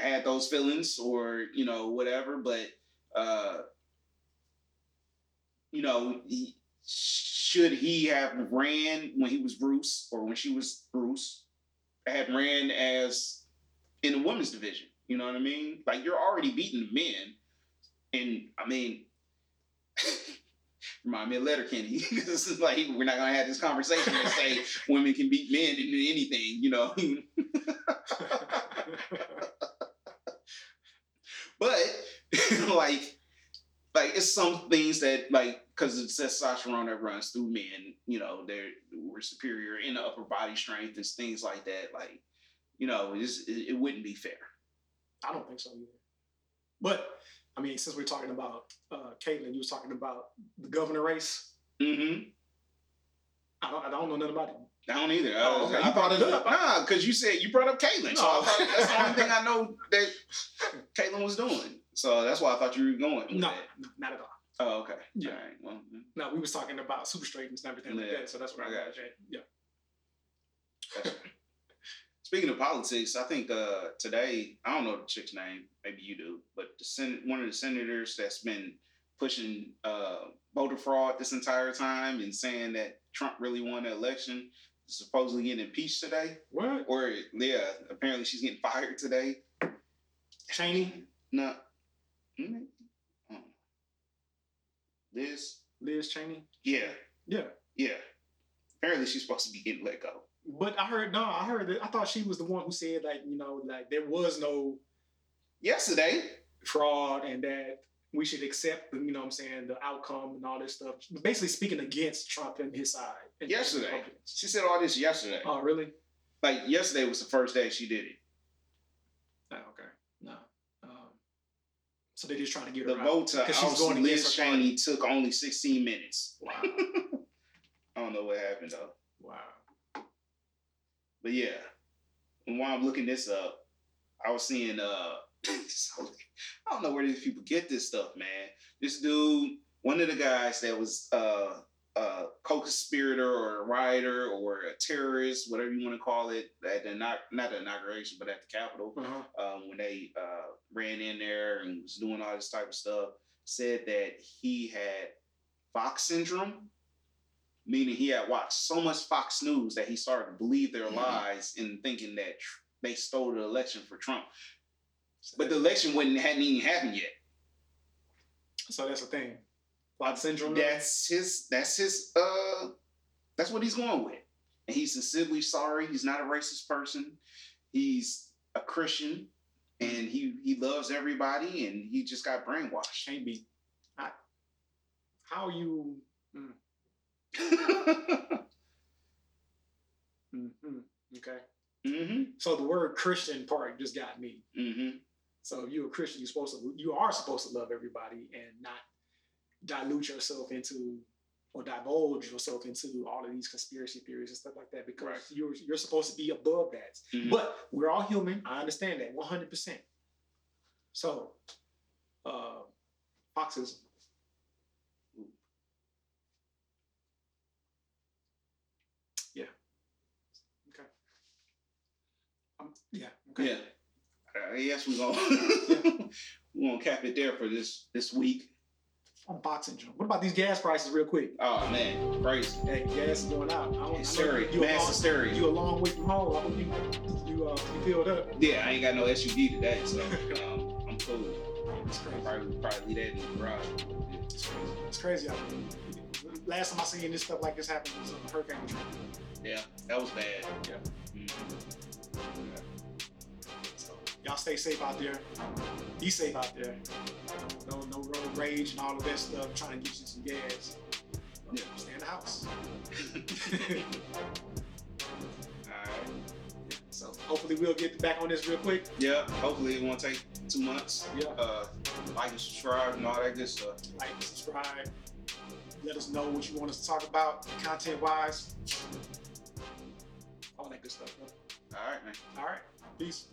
had those feelings or you know whatever, but uh, you know, he, should he have ran when he was Bruce or when she was Bruce? Had ran as in the women's division. You know what I mean? Like you're already beating men, and I mean, remind me of Letterkenny. this is like we're not gonna have this conversation and say women can beat men in anything. You know, but like, like it's some things that like because it's testosterone that runs through men. You know, they're we're superior in the upper body strength and things like that. Like, you know, it's, it, it wouldn't be fair. I don't think so either. But I mean, since we're talking about uh, Caitlyn, you was talking about the governor race. Mm-hmm. I don't, I don't know nothing about it. I don't either. Oh, Uh, okay. I You brought it up. Nah, because you said you brought up Caitlyn. So I thought that's the only thing I know that Caitlyn was doing. So that's why I thought you were going. No, that. no, not at all. Oh, okay. Yeah. All right. Well, mm, No, we was talking about super straightens and everything like that. So that's what I I got got. Yeah. gotcha. Speaking of politics, I think uh, today I don't know the chick's name. Maybe you do, but the sen- one of the senators that's been pushing uh, voter fraud this entire time and saying that Trump really won the election is supposedly getting impeached today. What? Or yeah, apparently she's getting fired today. Cheney, No. Mm, I. Liz? Liz Cheney. Yeah. Yeah. Yeah. Apparently she's supposed to be getting let go. But I heard no, I heard that I thought she was the one who said like, you know, like there was no Yesterday. fraud and that we should accept, you know what I'm saying, the outcome and all this stuff. Basically speaking against Trump and his side. and Yesterday. She said all this yesterday. Oh, really? Like yesterday was the first day she did it. Oh, okay. No. Um, so they're just trying to get The her vote to Because she's going Liz Cheney took only 16 minutes. Wow. I don't know what happened though. wow. But yeah. And while I'm looking this up, I was seeing uh I don't know where these people get this stuff, man. This dude, one of the guys that was uh a co-conspirator or a rioter or a terrorist, whatever you want to call it, at the not not the inauguration, but at the Capitol, Uh-huh. um, when they uh, ran in there and was doing all this type of stuff, said that he had Fox syndrome, meaning he had watched so much Fox News that he started to believe their Mhm. lies and thinking that tr- they stole the election for Trump. But the election wouldn't hadn't even happened yet. So that's the thing. Lot syndrome. That's his. That's his. Uh, that's what he's going with. And he's sincerely sorry. He's not a racist person. He's a Christian, and he he loves everybody, and he just got brainwashed. can't be. I, how you? Mm, mm, mm, okay. hmm So the word Christian part just got me. hmm So if you're a Christian, you're supposed to. You are supposed to love everybody and not dilute yourself into or divulge yourself into all of these conspiracy theories and stuff like that because Right. you're you're supposed to be above that. Mhm. But we're all human. I understand that 100%. So, uh, Foxism. Yeah. Okay. Um, yeah. Okay. Yeah. Uh, yes, we're gonna we're gonna cap it there for this this week. On boxing, Joe. What about these gas prices, real quick? Oh man, crazy. Hey, gas is going out. I don't, I know you, you, a mass long, hysteria. you a long way from home. I hope you you uh you filled up. Yeah, I ain't got no SUV today, so um, I'm cool. It's crazy. Probably probably leave that in the garage. It's crazy. It's crazy out there. Last time I seen this stuff like this happen was on Hurricane Yeah, That was bad. Yeah. Mhm. So y'all stay safe out there. Be safe out there. No, no road rage and all of that stuff. Trying to get you some gas. Yeah. Stay in the house. All right. So hopefully we'll get back on this real quick. Yeah. Hopefully it won't take two months. Yeah. Uh, like and subscribe and all that good stuff. Like, and subscribe. Let us know what you want us to talk about, content wise. All that good stuff. Bro. All right, man. All right. Peace.